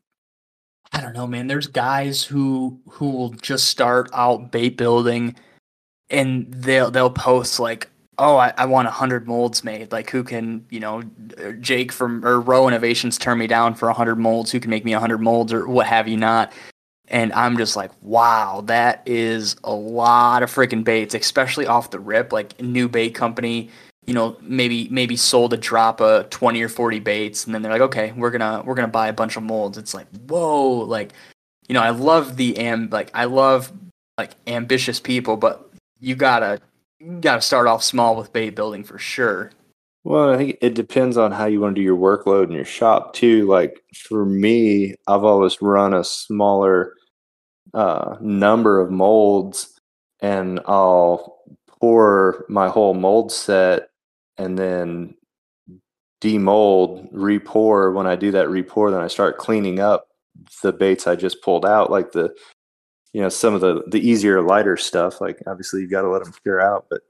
I don't know, man. There's guys who who will just start out bait building, and they'll they'll post like, "Oh, I, I want hundred molds made. Like, who can you know, Jake from or Row Innovations turn me down for hundred molds? Who can make me hundred molds or what have you not?" And I'm just like, wow, that is a lot of freaking baits, especially off the rip. Like new bait company, you know, maybe maybe sold a drop of twenty or forty baits, and then they're like, okay, we're gonna we're gonna buy a bunch of molds. It's like, whoa, like, you know, I love the am like I love like ambitious people, but you gotta you gotta start off small with bait building for sure. Well, I think it depends on how you want to do your workload in your shop too. Like for me, I've always run a smaller uh, number of molds, and I'll pour my whole mold set and then demold, repour. When I do that repour, then I start cleaning up the baits I just pulled out, like the you know some of the the easier lighter stuff. Like obviously you've got to let them cure out, but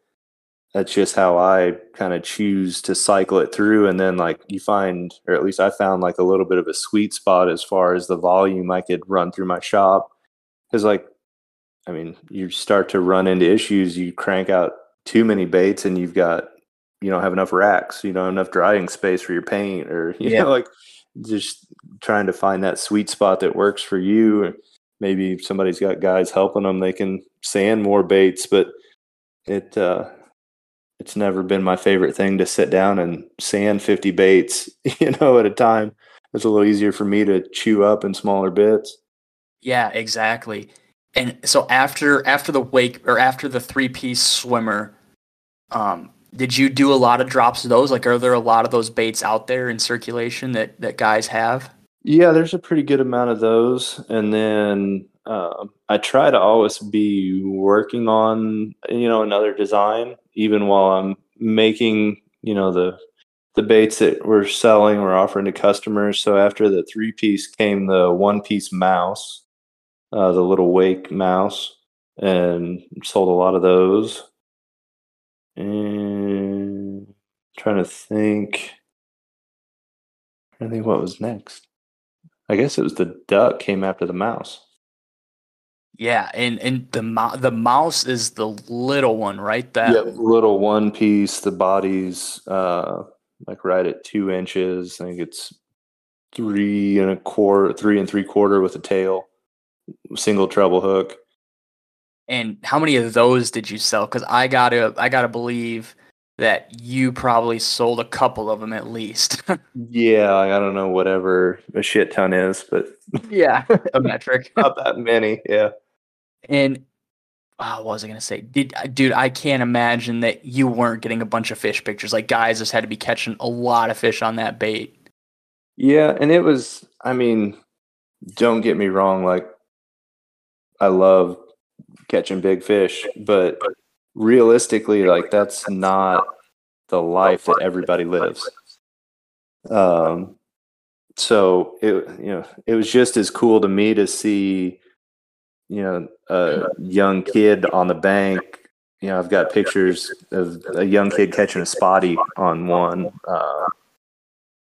that's just how I kind of choose to cycle it through. And then like you find, or at least I found like a little bit of a sweet spot as far as the volume I could run through my shop. Cause like, I mean, you start to run into issues. You crank out too many baits and you've got, you don't have enough racks, you don't have enough drying space for your paint or, you yeah. know, like just trying to find that sweet spot that works for you. Maybe somebody's got guys helping them. They can sand more baits, but it, uh, it's never been my favorite thing to sit down and sand 50 baits, you know, at a time. It's a little easier for me to chew up in smaller bits. Yeah, exactly. And so after after the wake or after the three piece swimmer, um, did you do a lot of drops of those? Like, are there a lot of those baits out there in circulation that that guys have? Yeah, there's a pretty good amount of those, and then um, I try to always be working on you know another design, even while I'm making you know the the baits that we're selling, we're offering to customers. So after the three piece came the one piece mouse, uh, the little wake mouse, and sold a lot of those. And trying to think, I think what was next. I guess it was the duck came after the mouse. Yeah, and and the the mouse is the little one, right? That yeah, little one piece. The body's uh, like right at two inches. I think it's three and a quarter, three and three quarter with a tail, single treble hook. And how many of those did you sell? Because I gotta, I gotta believe that you probably sold a couple of them at least. yeah, I don't know whatever a shit ton is, but yeah, a metric. Not that many. Yeah. And oh, what was I gonna say? Did dude? I can't imagine that you weren't getting a bunch of fish pictures. Like guys just had to be catching a lot of fish on that bait. Yeah, and it was. I mean, don't get me wrong. Like, I love catching big fish, but realistically, like that's not the life that everybody lives. Um, so it you know it was just as cool to me to see you know a young kid on the bank you know i've got pictures of a young kid catching a spotty on one uh,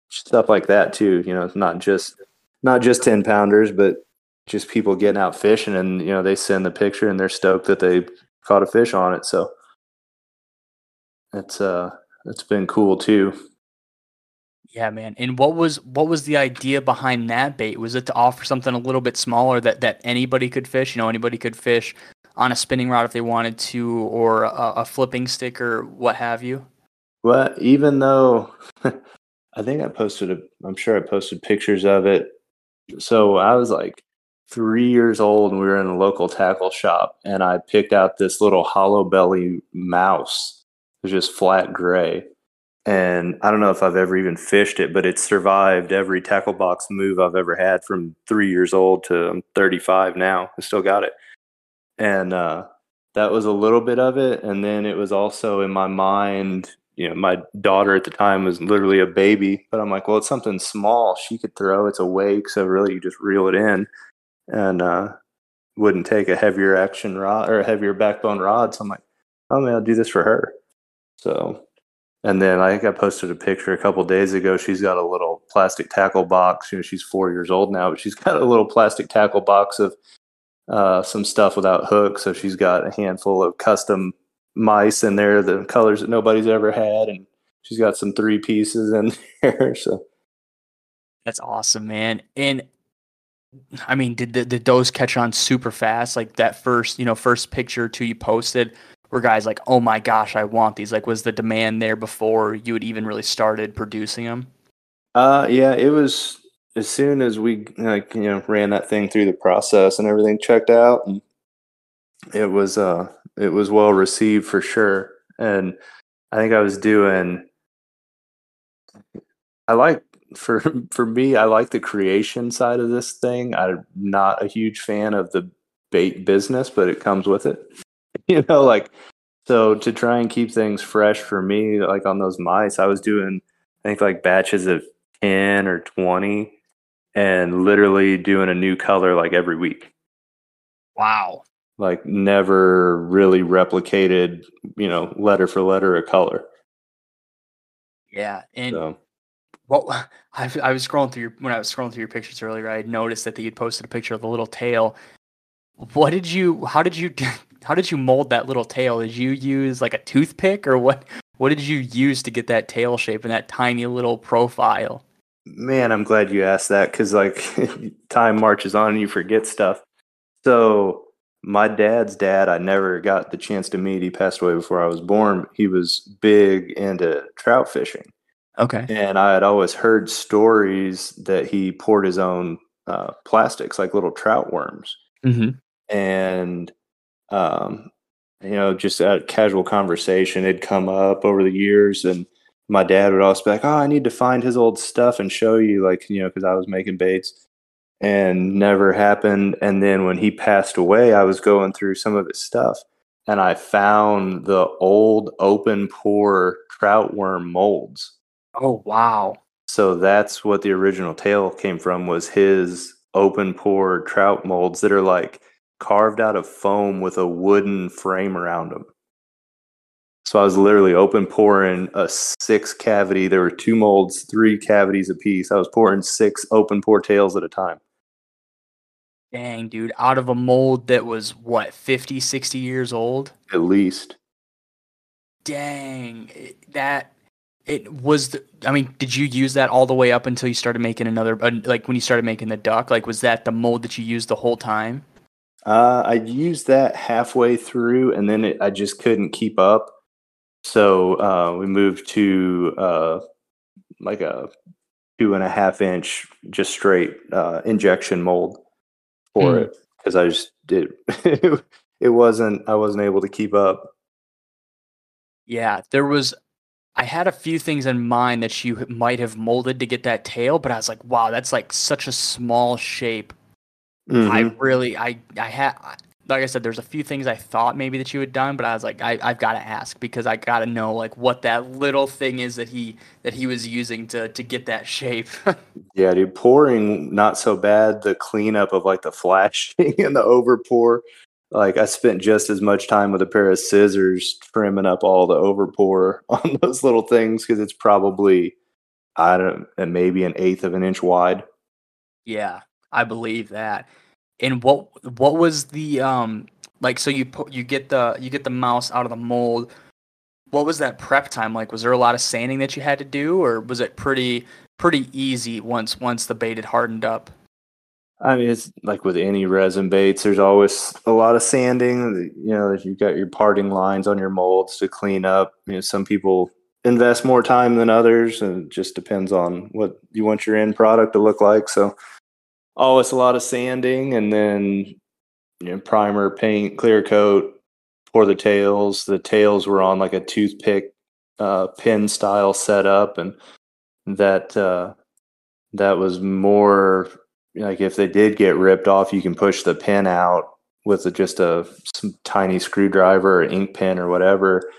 stuff like that too you know it's not just not just 10 pounders but just people getting out fishing and you know they send the picture and they're stoked that they caught a fish on it so it's uh it's been cool too yeah, man. And what was what was the idea behind that bait? Was it to offer something a little bit smaller that that anybody could fish? You know, anybody could fish on a spinning rod if they wanted to, or a, a flipping stick, or what have you. Well, even though I think I posted a, I'm sure I posted pictures of it. So I was like three years old, and we were in a local tackle shop, and I picked out this little hollow belly mouse. It was just flat gray and I don't know if I've ever even fished it, but it's survived every tackle box move I've ever had from three years old to I'm 35 now. I still got it. And uh, that was a little bit of it. And then it was also in my mind, you know, my daughter at the time was literally a baby, but I'm like, well, it's something small she could throw. It's a wake, so really you just reel it in, and uh, wouldn't take a heavier action rod or a heavier backbone rod. So I'm like, oh man, I'll do this for her. So, and then I think I posted a picture a couple days ago. She's got a little plastic tackle box. You know, she's four years old now, but she's got a little plastic tackle box of uh, some stuff without hooks. So she's got a handful of custom mice in there, the colors that nobody's ever had, and she's got some three pieces in there. So that's awesome, man. And I mean, did the, did those catch on super fast? Like that first, you know, first picture or two you posted, were guys like, "Oh my gosh, I want these." Like, was the demand there before you had even really started producing them? Uh, yeah, it was as soon as we like you know ran that thing through the process and everything checked out, and it was uh it was well received for sure. And I think I was doing. I like for for me, I like the creation side of this thing. I'm not a huge fan of the bait business, but it comes with it. You know, like so to try and keep things fresh for me, like on those mice, I was doing I think like batches of 10 or 20 and literally doing a new color like every week. Wow. Like never really replicated, you know, letter for letter a color. Yeah, and so. Well, I, I was scrolling through your when I was scrolling through your pictures earlier. I noticed that you'd posted a picture of the little tail. What did you? How did you? How did you mold that little tail? Did you use like a toothpick or what? What did you use to get that tail shape and that tiny little profile? Man, I'm glad you asked that because like time marches on and you forget stuff. So my dad's dad, I never got the chance to meet. He passed away before I was born. He was big into trout fishing. Okay. And I had always heard stories that he poured his own uh, plastics, like little trout worms. Mm-hmm. And, um, you know, just a casual conversation had come up over the years. And my dad would always be like, Oh, I need to find his old stuff and show you, like, you know, because I was making baits and never happened. And then when he passed away, I was going through some of his stuff and I found the old open pour trout worm molds. Oh wow. So that's what the original tail came from was his open pour trout molds that are like carved out of foam with a wooden frame around them. So I was literally open pouring a six cavity. There were two molds, three cavities a piece. I was pouring six open pour tails at a time. Dang, dude, out of a mold that was what, 50, 60 years old? At least. Dang, eh, that it was the, I mean, did you use that all the way up until you started making another like when you started making the duck? Like was that the mold that you used the whole time? Uh, I used that halfway through, and then it, I just couldn't keep up. So uh, we moved to uh, like a two and a half inch, just straight uh, injection mold for mm. it because I just did. it wasn't. I wasn't able to keep up. Yeah, there was. I had a few things in mind that you might have molded to get that tail, but I was like, wow, that's like such a small shape Mm-hmm. I really, I, I had, like I said, there's a few things I thought maybe that you had done, but I was like, I, I've got to ask because I got to know like what that little thing is that he that he was using to to get that shape. yeah, dude, pouring not so bad. The cleanup of like the flashing and the over pour, like I spent just as much time with a pair of scissors trimming up all the overpour on those little things because it's probably I don't maybe an eighth of an inch wide. Yeah, I believe that. And what what was the um like? So you put you get the you get the mouse out of the mold. What was that prep time like? Was there a lot of sanding that you had to do, or was it pretty pretty easy once once the bait had hardened up? I mean, it's like with any resin baits. There's always a lot of sanding. You know, if you've got your parting lines on your molds to clean up. You know, some people invest more time than others, and it just depends on what you want your end product to look like. So it's a lot of sanding and then you know, primer, paint, clear coat, pour the tails. The tails were on like a toothpick uh, pin style setup, and that uh, that was more like if they did get ripped off, you can push the pin out with a, just a tiny screwdriver or ink pen or whatever,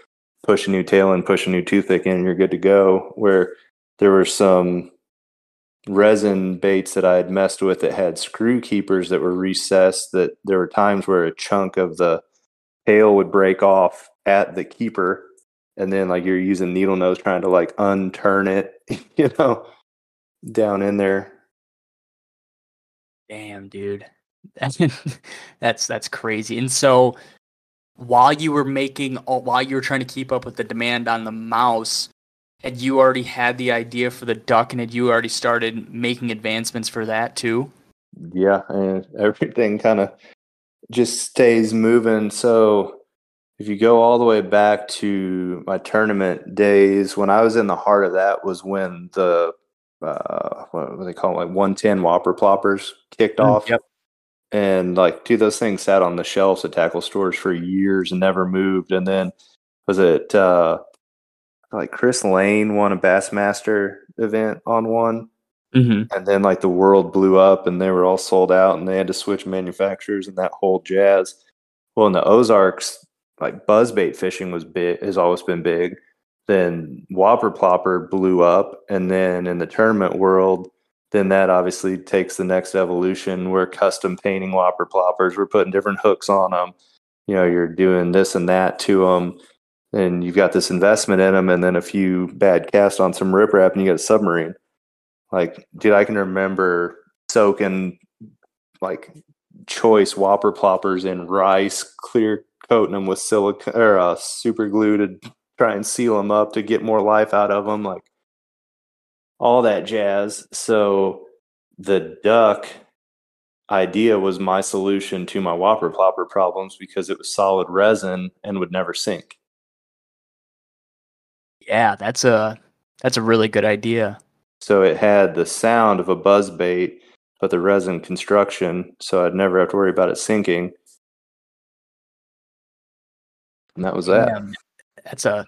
push a new tail and push a new toothpick in, and you're good to go. Where there were some resin baits that I had messed with that had screw keepers that were recessed. That there were times where a chunk of the tail would break off at the keeper, and then like you're using needle nose trying to like unturn it, you know, down in there. Damn, dude. that's that's crazy. And so while you were making while you were trying to keep up with the demand on the mouse, had you already had the idea for the duck and had you already started making advancements for that too? Yeah, and everything kind of just stays moving. So if you go all the way back to my tournament days, when I was in the heart of that was when the uh, what do they call it, like 110 whopper ploppers kicked mm, off. Yep. And like, dude, those things sat on the shelves at tackle stores for years and never moved. And then was it uh, like Chris Lane won a Bassmaster event on one? Mm-hmm. And then like the world blew up and they were all sold out and they had to switch manufacturers and that whole jazz. Well, in the Ozarks, like buzzbait fishing was big, has always been big. Then Whopper Plopper blew up. And then in the tournament world, then that obviously takes the next evolution. We're custom painting Whopper Ploppers. We're putting different hooks on them. You know, you're doing this and that to them. And you've got this investment in them and then a few bad casts on some riprap and you got a submarine like, dude, I can remember soaking like choice whopper ploppers in rice, clear coating them with silica or uh, super glue to try and seal them up to get more life out of them, like all that jazz. So the duck idea was my solution to my whopper plopper problems because it was solid resin and would never sink. Yeah, that's a that's a really good idea. So it had the sound of a buzz bait, but the resin construction, so I'd never have to worry about it sinking. And that was that. Yeah, that's a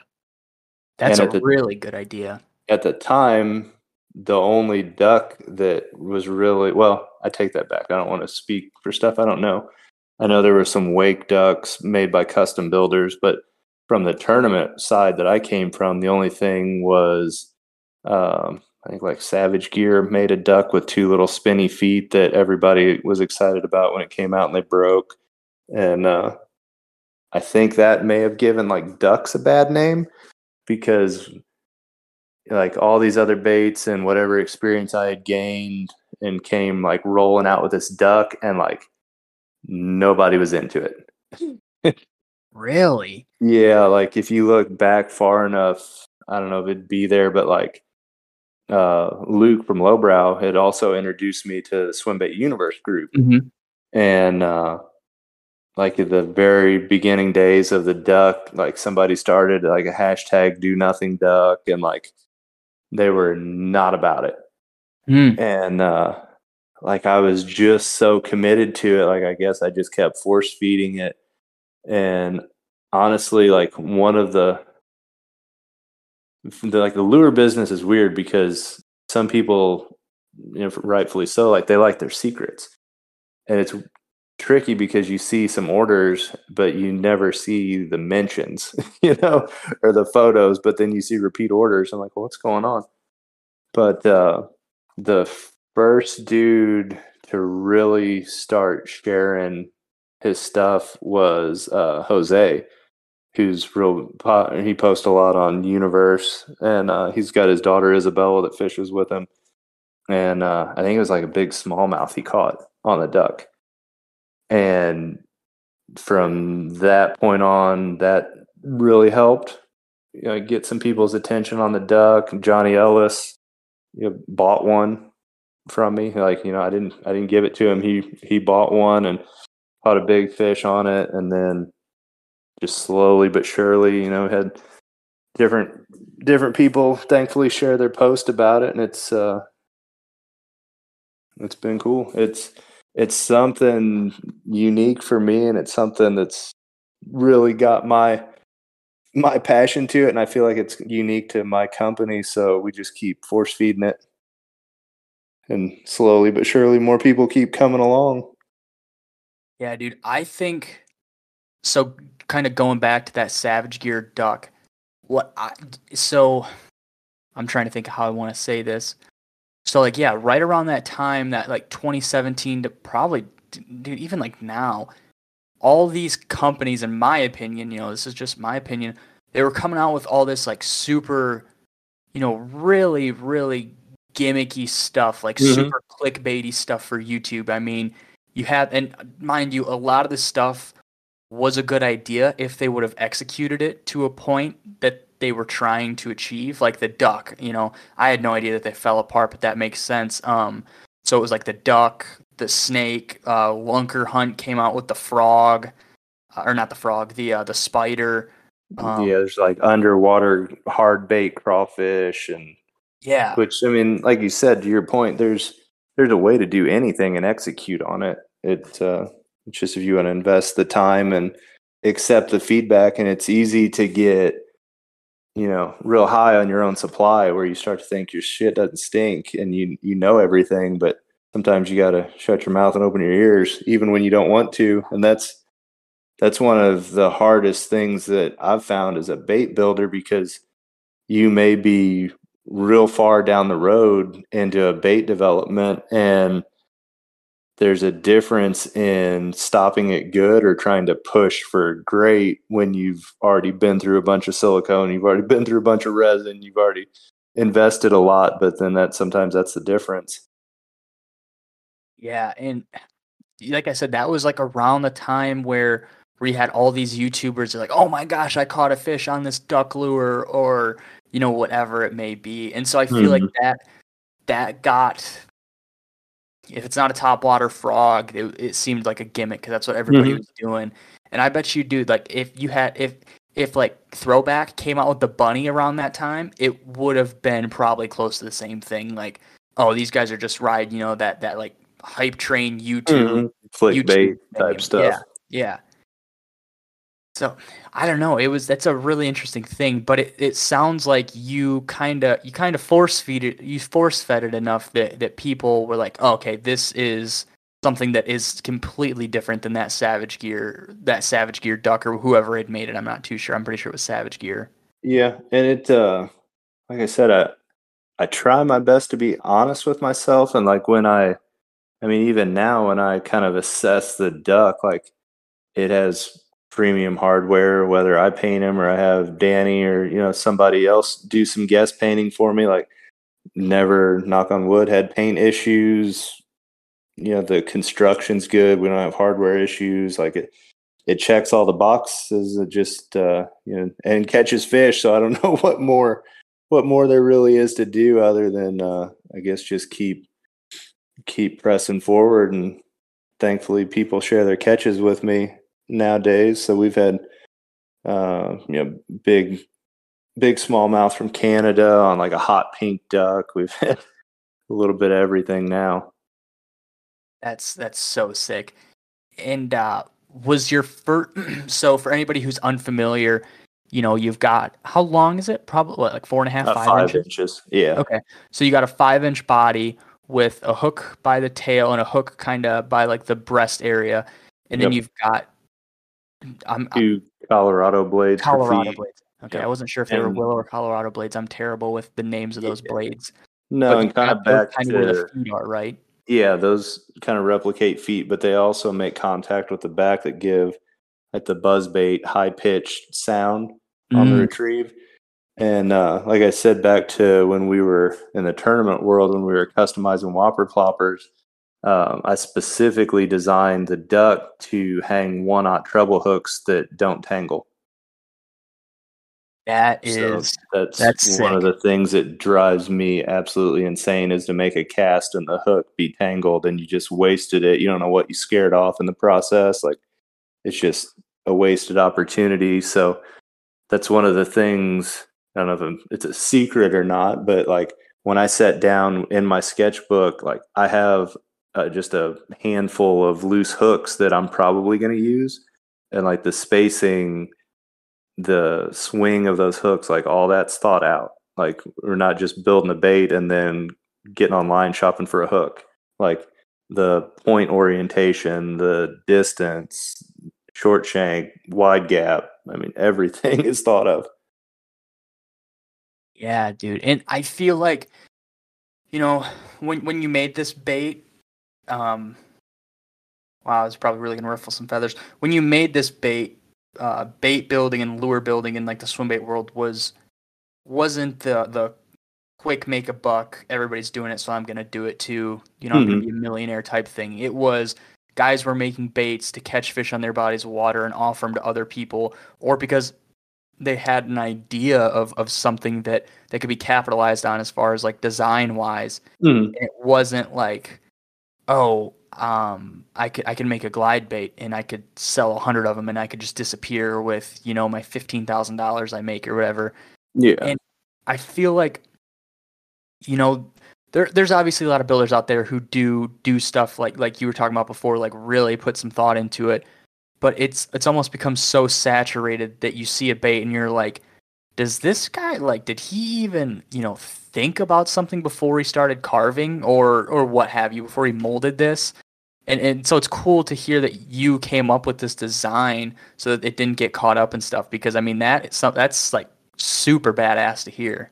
that's a the, really good idea. At the time, the only duck that was really well, I take that back. I don't want to speak for stuff I don't know. I know there were some wake ducks made by custom builders, but from the tournament side that I came from, the only thing was um, I think like Savage Gear made a duck with two little spinny feet that everybody was excited about when it came out and they broke. And uh, I think that may have given like ducks a bad name because like all these other baits and whatever experience I had gained and came like rolling out with this duck and like nobody was into it. really? Yeah, like if you look back far enough, I don't know if it'd be there, but like uh, Luke from Lowbrow had also introduced me to the Swimbait Universe group. Mm-hmm. And uh, like at the very beginning days of the duck, like somebody started like a hashtag do nothing duck and like they were not about it. Mm. And uh, like I was just so committed to it. Like I guess I just kept force feeding it. And honestly, like one of the the, like the lure business is weird because some people, you know, rightfully so, like they like their secrets, and it's tricky because you see some orders, but you never see the mentions, you know, or the photos, but then you see repeat orders. I'm like, well, what's going on? But uh, the first dude to really start sharing his stuff was uh, Jose who's real he posts a lot on universe and uh, he's got his daughter isabella that fishes with him and uh, i think it was like a big smallmouth he caught on the duck and from that point on that really helped you know, get some people's attention on the duck. Johnny ellis you know, bought one from me. Like you know i didn't i didn't give it to him. He he bought one and caught a big fish on it and then just slowly but surely, you know, had different different people thankfully share their post about it. And it's uh it's been cool. It's it's something unique for me and it's something that's really got my my passion to it and I feel like it's unique to my company so we just keep force feeding it and slowly but surely more people keep coming along. Yeah, dude, I think so kind of going back to that Savage Gear duck, what I so I'm trying to think how I want to say this. So like yeah, right around that time that like 2017 to probably dude even like now all these companies in my opinion, you know, this is just my opinion, they were coming out with all this like super you know, really really gimmicky stuff, like Mhm. super clickbaity stuff for YouTube. I mean, you have and mind you, a lot of this stuff was a good idea if they would have executed it to a point that they were trying to achieve like the duck you know i had no idea that they fell apart but that makes sense um so it was like the duck the snake uh Lunkerhunt came out with the frog uh, or not the frog the uh, the spider um, yeah, there's like underwater hard bait crawfish and yeah which I mean, like you said, to your point, there's there's a way to do anything and execute on it. It uh, it's just if you want to invest the time and accept the feedback, and it's easy to get you know real high on your own supply, where you start to think your shit doesn't stink and you you know everything, but sometimes you got to shut your mouth and open your ears, even when you don't want to, and that's that's one of the hardest things that I've found as a bait builder because you may be real far down the road into a bait development and there's a difference in stopping it good or trying to push for great when you've already been through a bunch of silicone you've already been through a bunch of resin you've already invested a lot but then that sometimes that's the difference. Yeah and like i said that was like around the time where we had all these youtubers are like oh my gosh i caught a fish on this duck lure or you know whatever it may be and so i feel like mm-hmm. that that got if it's not a topwater frog it, it seemed like a gimmick because that's what everybody Mhm. was doing and i bet you dude like if you had if if like throwback came out with the bunny around that time it would have been probably close to the same thing like oh these guys are just riding you know that that like hype train youtube Mhm. clickbait YouTube type stuff Yeah, yeah. So I don't know. It was that's a really interesting thing, but it, it sounds like you kind of you kind of force feed it. You force fed it enough that that people were like, oh, okay, this is something that is completely different than that Savage Gear, that Savage Gear duck or whoever had made it. I'm not too sure. I'm pretty sure it was Savage Gear. Yeah, and it uh like I said, I I try my best to be honest with myself and like when I I mean even now when I kind of assess the duck, like it has premium hardware, whether I paint them or I have Danny or you know somebody else do some guest painting for me, like never knock on wood had paint issues. You know, the construction's good. We don't have hardware issues. Like it it checks all the boxes. It just uh, you know and catches fish. So I don't know what more what more there really is to do other than uh, I guess just keep keep pressing forward. And thankfully, people share their catches with me nowadays. So we've had uh, you know big big smallmouth from Canada on like a hot pink duck. We've had a little bit of everything now. That's that's so sick. And uh was your first so for anybody who's unfamiliar, you know, you've got how long is it? Probably what, like four and a half, Uh, five, five inches. inches. Yeah. Okay. So you got a five inch body with a hook by the tail and a hook kind of by like the breast area. And then you've got I'm, I'm Two Colorado blades. Colorado blades. Okay. Yep. I wasn't sure if they were willow or Colorado blades. I'm terrible with the names of those Yeah. blades. No, But and kind of back kind of where the to feet are, right? yeah, those kind of replicate feet, but they also make contact with the back that give like the buzz bait high pitched sound on the Mm. retrieve. And uh, like I said, back to when we were in the tournament world, when we were customizing whopper ploppers, um, I specifically designed the duck to hang one aught treble hooks that don't tangle. That So that's, that's one of the things that drives me absolutely insane is to make a cast and the hook be tangled and you just wasted it. You don't know what you scared off in the process. Like it's just a wasted opportunity. So that's one of the things. I don't know if it's a secret or not, but like when I sat down in my sketchbook, like I have uh, just a handful of loose hooks that I'm probably going to use, and like the spacing the swing of those hooks, like all that's thought out. Like we're not just building a bait and then getting online shopping for a hook. Like the point orientation, the distance, short shank, wide gap. I mean, everything is thought of. Yeah, dude. And I feel like, you know, when when you made this bait, um, wow, it's probably really gonna ruffle some feathers. When you made this bait, uh, bait building and lure building in like the swim bait world was wasn't the the quick make a buck. Everybody's doing it, so I'm gonna do it too. You know, I'm gonna Mhm. be a millionaire type thing. It was guys were making baits to catch fish on their bodies of water and offer them to other people, or because they had an idea of, of something that, that could be capitalized on as far as like design wise. Mhm. And it wasn't like, oh, um, I could I can make a glide bait and I could sell a hundred of them and I could just disappear with you know my fifteen thousand dollars I make or whatever. Yeah. And I feel like, you know, there there's obviously a lot of builders out there who do do stuff like like you were talking about before, like really put some thought into it. But it's it's almost become so saturated that you see a bait and you're like, does this guy like did he even you know think about something before he started carving or or what have you before he molded this? And and so it's cool to hear that you came up with this design so that it didn't get caught up and stuff because I mean that some that's like super badass to hear.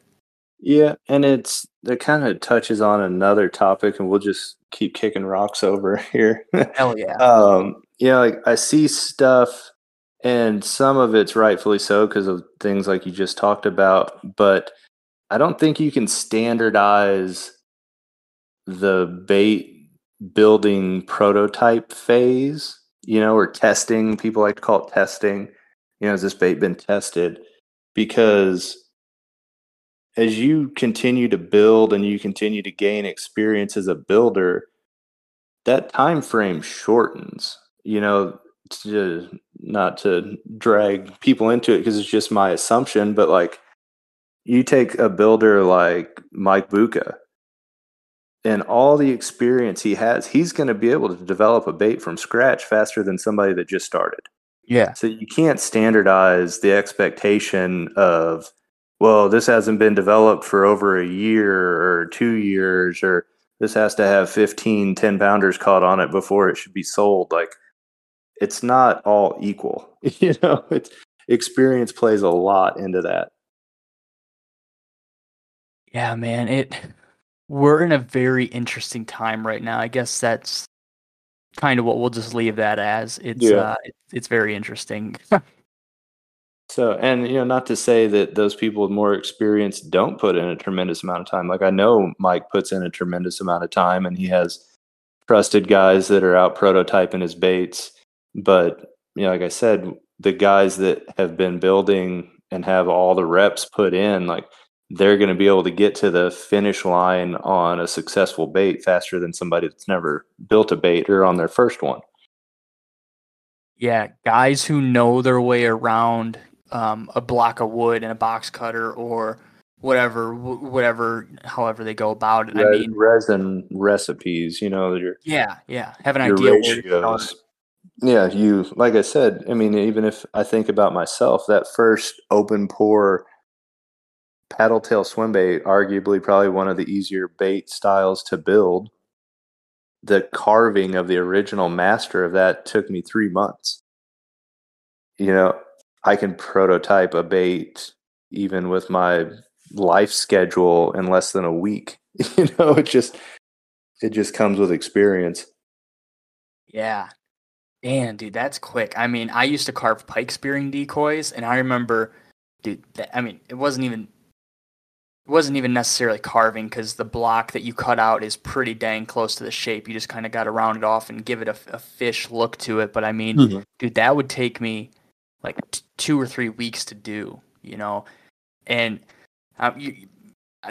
Yeah, and it's it kind of touches on another topic, and we'll just keep kicking rocks over here. Hell yeah. um, yeah, like I see stuff, and some of it's rightfully so because of things like you just talked about, but I don't think you can standardize the bait building prototype phase, you know, or testing. People like to call it testing. You know, has this bait been tested? Because as you continue to build and you continue to gain experience as a builder, that time frame shortens. You know, to not to drag people into it because it's just my assumption, but like you take a builder like Mike Bucca and all the experience he has, he's going to be able to develop a bait from scratch faster than somebody that just started. Yeah. So you can't standardize the expectation of, well, this hasn't been developed for over a year or two years, or this has to have 15 10 pounders caught on it before it should be sold. Like, it's not all equal. You know, it's experience plays a lot into that. Yeah, man. It we're in a very interesting time right now. I guess that's kind of what we'll just leave that as. It's Yeah. uh it, it's very interesting. So, and you know, not to say that those people with more experience don't put in a tremendous amount of time. Like I know Mike puts in a tremendous amount of time, and he has trusted guys that are out prototyping his baits. But you know, like I said, the guys that have been building and have all the reps put in, like they're going to be able to get to the finish line on a successful bait faster than somebody that's never built a bait or on their first one. yeah, guys who know their way around um, a block of wood and a box cutter or whatever, wh- whatever, however they go about it. I mean, resin recipes, you know, your yeah, yeah, have an idea. where ratios. Yeah, you like I said. I mean, even if I think about myself, that first open pour paddle tail swim bait, arguably probably one of the easier bait styles to build. The carving of the original master of that took me three months. You know, I can prototype a bait even with my life schedule in less than a week. You know, it just it just comes with experience. Yeah. Damn, dude, that's quick. I mean, I used to carve pike spearing decoys, and I remember, dude. That, I mean, it wasn't even, it wasn't even necessarily carving because the block that you cut out is pretty dang close to the shape. You just kind of got to round it off and give it a, a fish look to it. But I mean, Mhm. dude, that would take me like t- two or three weeks to do, you know, and um, you,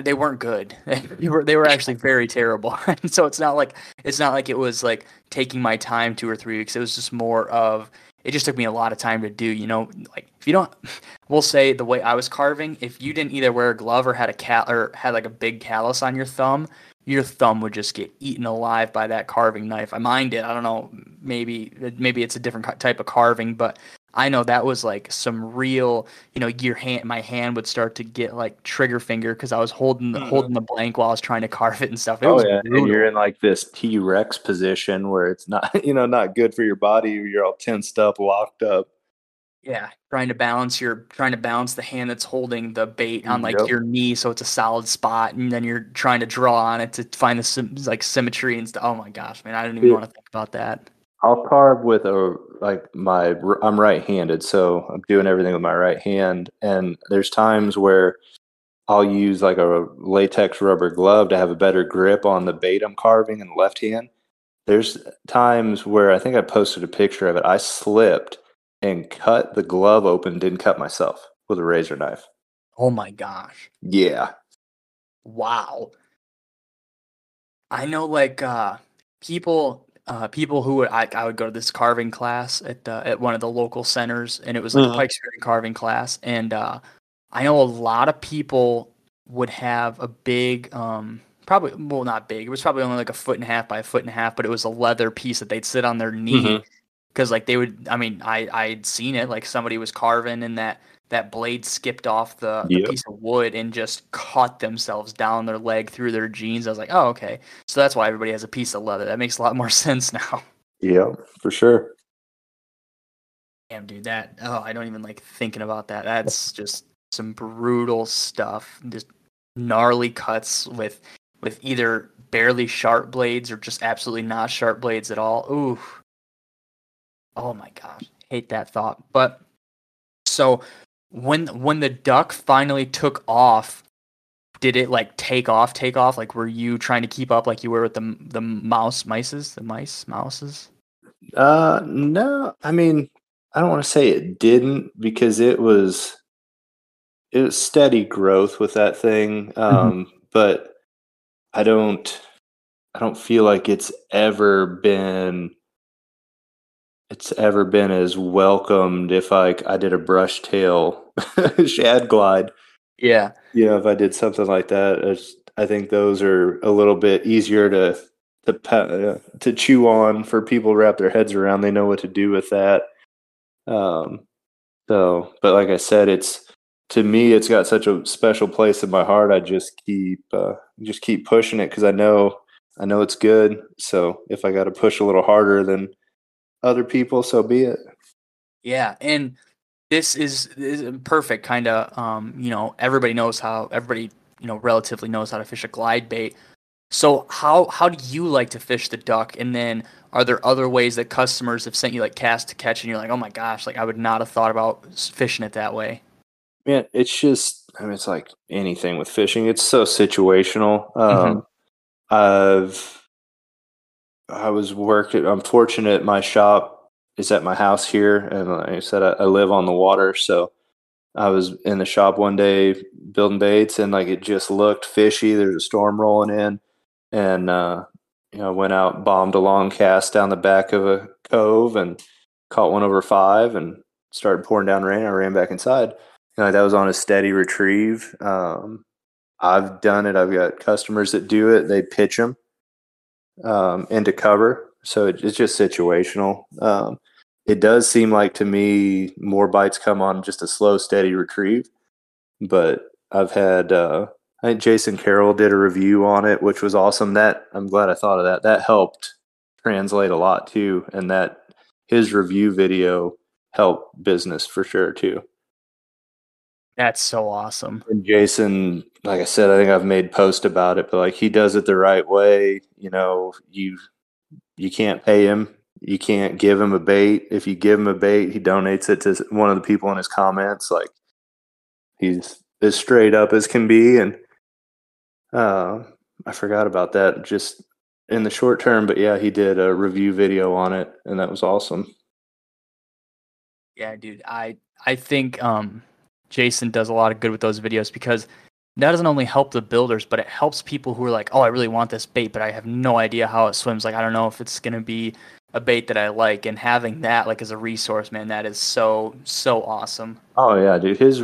they weren't good. they were they were actually very terrible. so it's not like it's not like it was like taking my time two or three weeks. It was just more of it just took me a lot of time to do. You know, like if you don't, we'll say the way I was carving, if you didn't either wear a glove or had a cal or had like a big callus on your thumb, your thumb would just get eaten alive by that carving knife. I mind it. I don't know. Maybe maybe it's a different type of carving, but I know that was like some real. You know, your hand, my hand would start to get like trigger finger because I was holding the, Mhm. holding the blank while I was trying to carve it and stuff. It Oh yeah, and you're in like this T Rex position where it's not, you know, not good for your body. You're all tensed up, locked up. Yeah, trying to balance your trying to balance the hand that's holding the bait on like Yep. your knee, so it's a solid spot, and then you're trying to draw on it to find the like symmetry and stuff. Oh my gosh, man, I don't even want to think about that. I'll carve with a like my I'm right-handed, so I'm doing everything with my right hand. And there's times where I'll use like a latex rubber glove to have a better grip on the bait I'm carving in the left hand. There's times where I think I posted a picture of it. I slipped and cut the glove open, didn't cut myself with a razor knife. Oh my gosh, Yeah. wow. I know, like uh, people, uh, people who would, I, I would go to this carving class at uh, at one of the local centers, and it was like a Pikes Peak carving class, and uh, I know a lot of people would have a big, um, probably well not big, it was probably only like a foot and a half by a foot and a half, but it was a leather piece that they'd sit on their knee because like they would. I mean, I I'd seen it like somebody was carving in that that blade skipped off the, the Yep. piece of wood and just cut themselves down their leg through their jeans. I was like, oh okay, so that's why everybody has a piece of leather. That makes a lot more sense now. Yeah, for sure. Damn, dude, that oh, I don't even like thinking about that. That's just some brutal stuff. Just gnarly cuts with with either barely sharp blades or just absolutely not sharp blades at all. Ooh. Oh my gosh, hate that thought. But so when when the duck finally took off, did it like take off, take off? Like were you trying to keep up like you were with the the mouse mices, the mice, mouses? Uh, no, I mean, I don't want to say it didn't because it was it was steady growth with that thing. Um, but I don't I don't feel like it's ever been it's ever been as welcomed if I I did a brush tail shad glide. Yeah. You know, if I did something like that, it's, I think those are a little bit easier to to uh, to chew on for people to wrap their heads around. They know what to do with that. Um, so, but like I said, it's to me, it's got such a special place in my heart. I just keep uh, just keep pushing it because I know I know it's good. So if I got to push a little harder than other people, so be it. Yeah, and this is, is perfect. Kind of, um, you know, everybody knows how everybody, you know, relatively knows how to fish a glide bait. So how how do you like to fish the duck? And then are there other ways that customers have sent you like cast to catch, and you're like, oh my gosh, like I would not have thought about fishing it that way. Man, it's just I mean, it's like anything with fishing. It's so situational. Um, I've I was working. I'm fortunate. My shop is at my house here, and like I said, I, I live on the water. So I was in the shop one day building baits, and like it just looked fishy. There's a storm rolling in, and uh, you know, I went out, bombed a long cast down the back of a cove, and caught one over five, and started pouring down rain. I ran back inside. You know, that was on a steady retrieve. Um, I've done it. I've got customers that do it. They pitch them um, into cover. So it, it's just situational. Um, it does seem like to me more bites come on just a slow, steady retrieve. But I've had, uh, I think Jason Carroll did a review on it, which was awesome. That I'm glad I thought of that. That helped translate a lot too. And that his review video helped business for sure too. That's so awesome. And Jason, like I said, I think I've made post about it, but like he does it the right way. You know, you you can't pay him. You can't give him a bait. If you give him a bait, he donates it to one of the people in his comments. Like he's as straight up as can be. And uh, I forgot about that just in the short term, but yeah, he did a review video on it, and that was awesome. Yeah, dude. I I think um, Jason does a lot of good with those videos because that doesn't only help the builders, but it helps people who are like, "Oh, I really want this bait, but I have no idea how it swims. Like, I don't know if it's gonna be a bait that I like." And having that like as a resource, man, that is so so awesome. Oh yeah, dude. His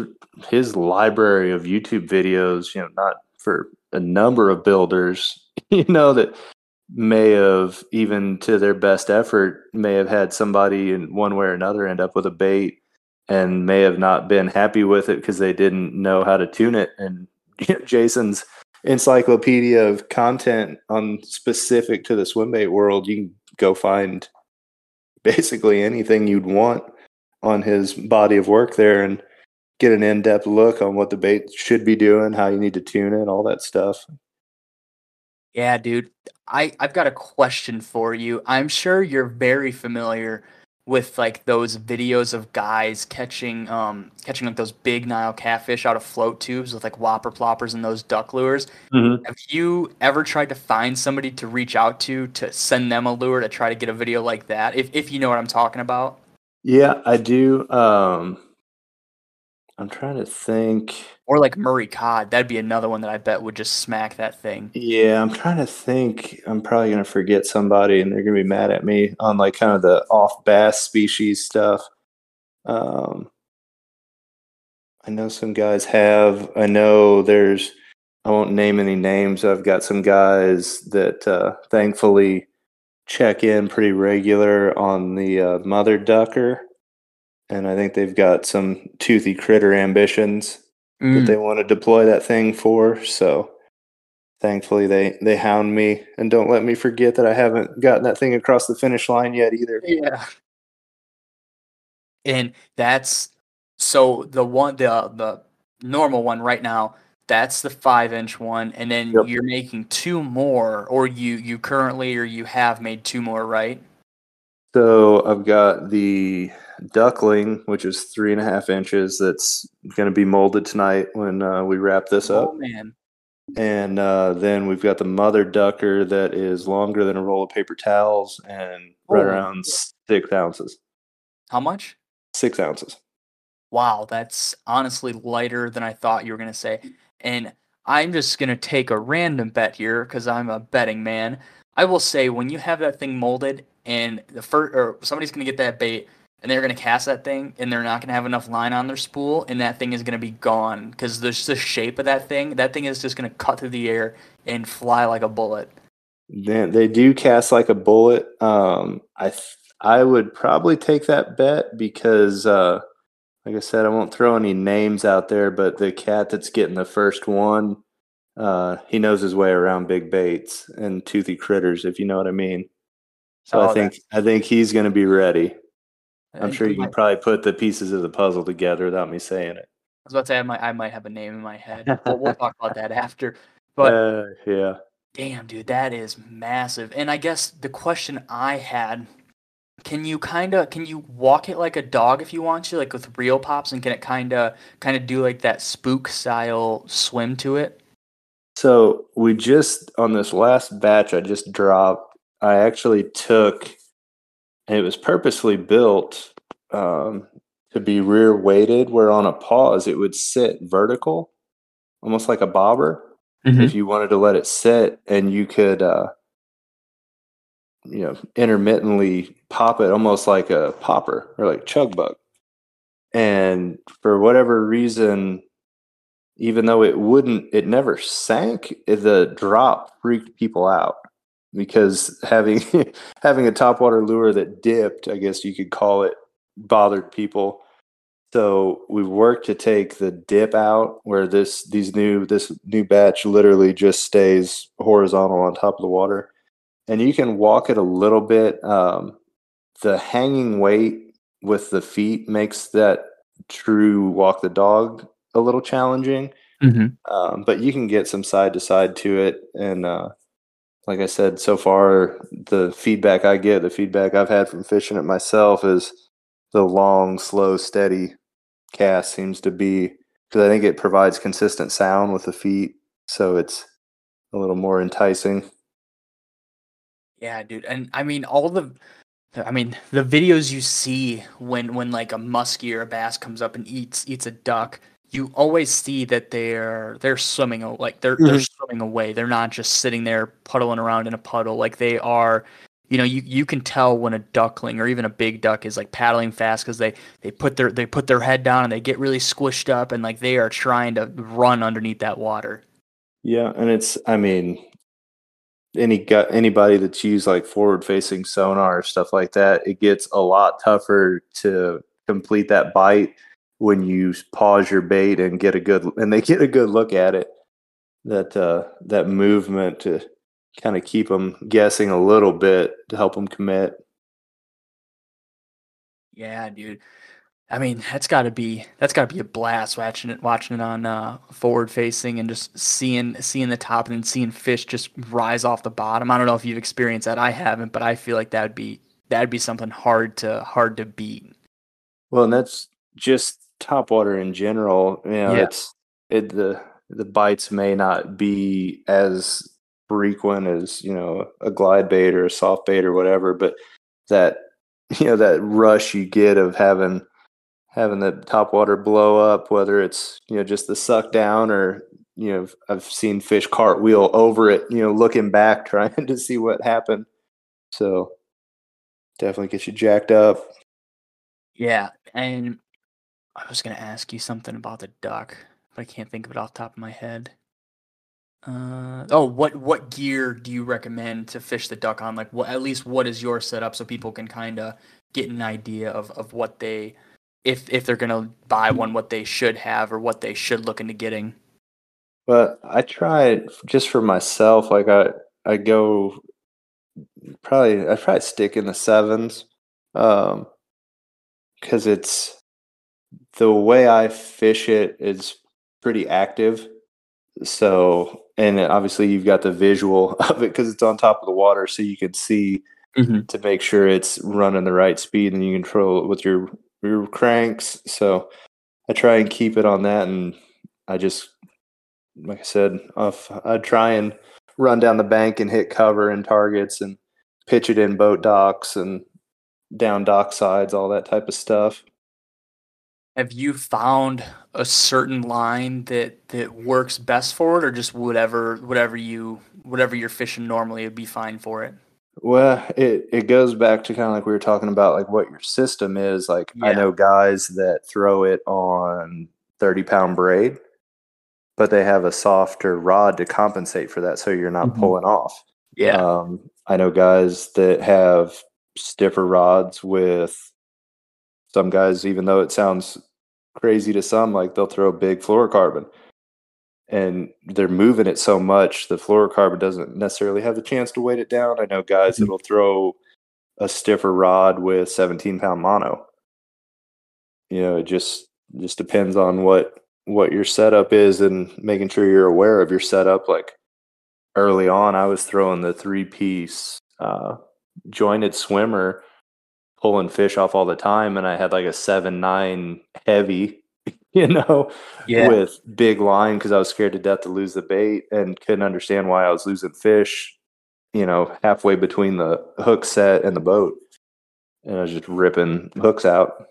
his library of YouTube videos, you know, not for a number of builders, you know, that may have even to their best effort may have had somebody in one way or another end up with a bait and may have not been happy with it because they didn't know how to tune it and jason's encyclopedia of content on specific to the swimbait world you can go find basically anything you'd want on his body of work there and get an in-depth look on what the bait should be doing, how you need to tune it, all that stuff. Yeah, dude. I I've got a question for you. I'm sure you're very familiar with like those videos of guys catching um catching like those big Nile catfish out of float tubes with like whopper ploppers and those duck lures. Mm-hmm. Have you ever tried to find somebody to reach out to to send them a lure to try to get a video like that? If if you know what I'm talking about. Yeah, I do. Um, I'm trying to think. Or like Murray cod, that'd be another one that I bet would just smack that thing. Yeah, I'm trying to think. I'm probably gonna forget somebody, and they're gonna be mad at me on like kind of the off bass species stuff. Um, I know some guys have. I know there's. I won't name any names. I've got some guys that uh, thankfully check in pretty regular on the uh, mother ducker, and I think they've got some toothy critter ambitions that mm. they want to deploy that thing for. So thankfully they they hound me and don't let me forget that I haven't gotten that thing across the finish line yet either. Yeah. And that's so the one the the normal one right now, that's the five inch one, and then Yep. you're making two more, or you you currently or you have made two more, right? So I've got the duckling, which is three and a half inches. That's going to be molded tonight when uh, we wrap this up. Oh man. And uh, then we've got the mother ducker that is longer than a roll of paper towels and right Oh. around six ounces. How much? Six ounces. Wow, that's honestly lighter than I thought you were gonna say. And I'm just gonna take a random bet here because I'm a betting man. I will say when you have that thing molded and the first or somebody's gonna get that bait and they're gonna cast that thing and they're not gonna have enough line on their spool and that thing is gonna be gone because there's the shape of that thing. That thing is just gonna cut through the air and fly like a bullet. They, they do cast like a bullet. Um, I th- I would probably take that bet because, uh, like I said, I won't throw any names out there, but the cat that's getting the first one, uh, he knows his way around big baits and toothy critters, if you know what I mean. So Oh, I think I think he's going to be ready. I'm sure you can probably put the pieces of the puzzle together without me saying it. I was about to say I might I might have a name in my head. We'll, we'll talk about that after. But uh, yeah. Damn, dude, that is massive. And I guess the question I had, can you kind of can you walk it like a dog if you want to, like with real pops, and can it kind of kind of do like that spook style swim to it? So we just on this last batch I just dropped, I actually took and it was purposely built um, to be rear weighted, where on a pause it would sit vertical, almost like a bobber. If you wanted to let it sit, and you could, uh, you know, intermittently pop it, almost like a popper or like chug bug. And for whatever reason, even though it wouldn't, it never sank. The drop freaked people out because having having a topwater lure that dipped, I guess you could call it, bothered people. So we worked to take the dip out, where this these new this new batch literally just stays horizontal on top of the water, and you can walk it a little bit. Um, the hanging weight with the feet makes that true walk the dog a little challenging Mm-hmm. um, but you can get some side to side to it and uh, like i said so far the feedback i get the feedback i've had from fishing it myself is the long slow steady cast seems to be because i think it provides consistent sound with the feet so it's a little more enticing Yeah, dude. And I mean all the I mean the videos you see when when like a muskie or a bass comes up and eats eats a duck, you always see that they're they're swimming like they're they're mm-hmm. swimming away. They're not just sitting there puddling around in a puddle. Like they are you know, you, you can tell when a duckling or even a big duck is like paddling fast because they, they put their they put their head down and they get really squished up and like they are trying to run underneath that water. Yeah, and it's I mean any gut anybody that's used like forward facing sonar or stuff like that, it gets a lot tougher to complete that bite when you pause your bait and get a good and they get a good look at it. That uh that movement to kind of keep them guessing a little bit to help them commit. Yeah, dude. I mean, that's got to be that's got to be a blast watching it watching it on uh, forward facing and just seeing seeing the top and then seeing fish just rise off the bottom. I don't know if you've experienced that. I haven't, but I feel like that'd be that'd be something hard to hard to beat. Well, and that's just top water in general. You know, Yeah. it's it the the bites may not be as frequent as you know a glide bait or a soft bait or whatever, but that you know that rush you get of having having the top water blow up, whether it's you know just the suck down or you know I've seen fish cartwheel over it, you know, looking back trying to see what happened. So definitely gets you jacked up. Yeah, and I was gonna ask you something about the duck, but I can't think of it off the top of my head. Uh, oh, what what gear do you recommend to fish the duck on? Like, what at least what is your setup so people can kind of get an idea of of what they, if if they're gonna buy one, what they should have or what they should look into getting. But I try just for myself. Like I, I go probably I probably stick in the sevens, um, because it's the way I fish it is pretty active. So and obviously you've got the visual of it because it's on top of the water, so you can see Mhm. to make sure it's running the right speed and you control it with your your cranks. So I try and keep it on that, and I just like I said, off I try and run down the bank and hit cover and targets and pitch it in boat docks and down dock sides, all that type of stuff. Have you found a certain line that that works best for it, or just whatever whatever you whatever you're fishing normally would be fine for it? Well, it, it goes back to kind of like we were talking about, like what your system is. Like I know guys that throw it on 30 pound braid, but they have a softer rod to compensate for that. So you're not Mhm. pulling off. Yeah. Um, I know guys that have stiffer rods with some guys, even though it sounds crazy to some, like they'll throw big fluorocarbon and they're moving it so much, the fluorocarbon doesn't necessarily have the chance to weight it down. I know guys Mhm. that'll throw a stiffer rod with 17 pound mono. You know, it just just depends on what what your setup is and making sure you're aware of your setup. Like early on, I was throwing the three piece uh, jointed swimmer, pulling fish off all the time, and I had like a seven nine heavy, you know, Yeah. with big line because I was scared to death to lose the bait and couldn't understand why I was losing fish, you know, halfway between the hook set and the boat. And I was just ripping hooks out.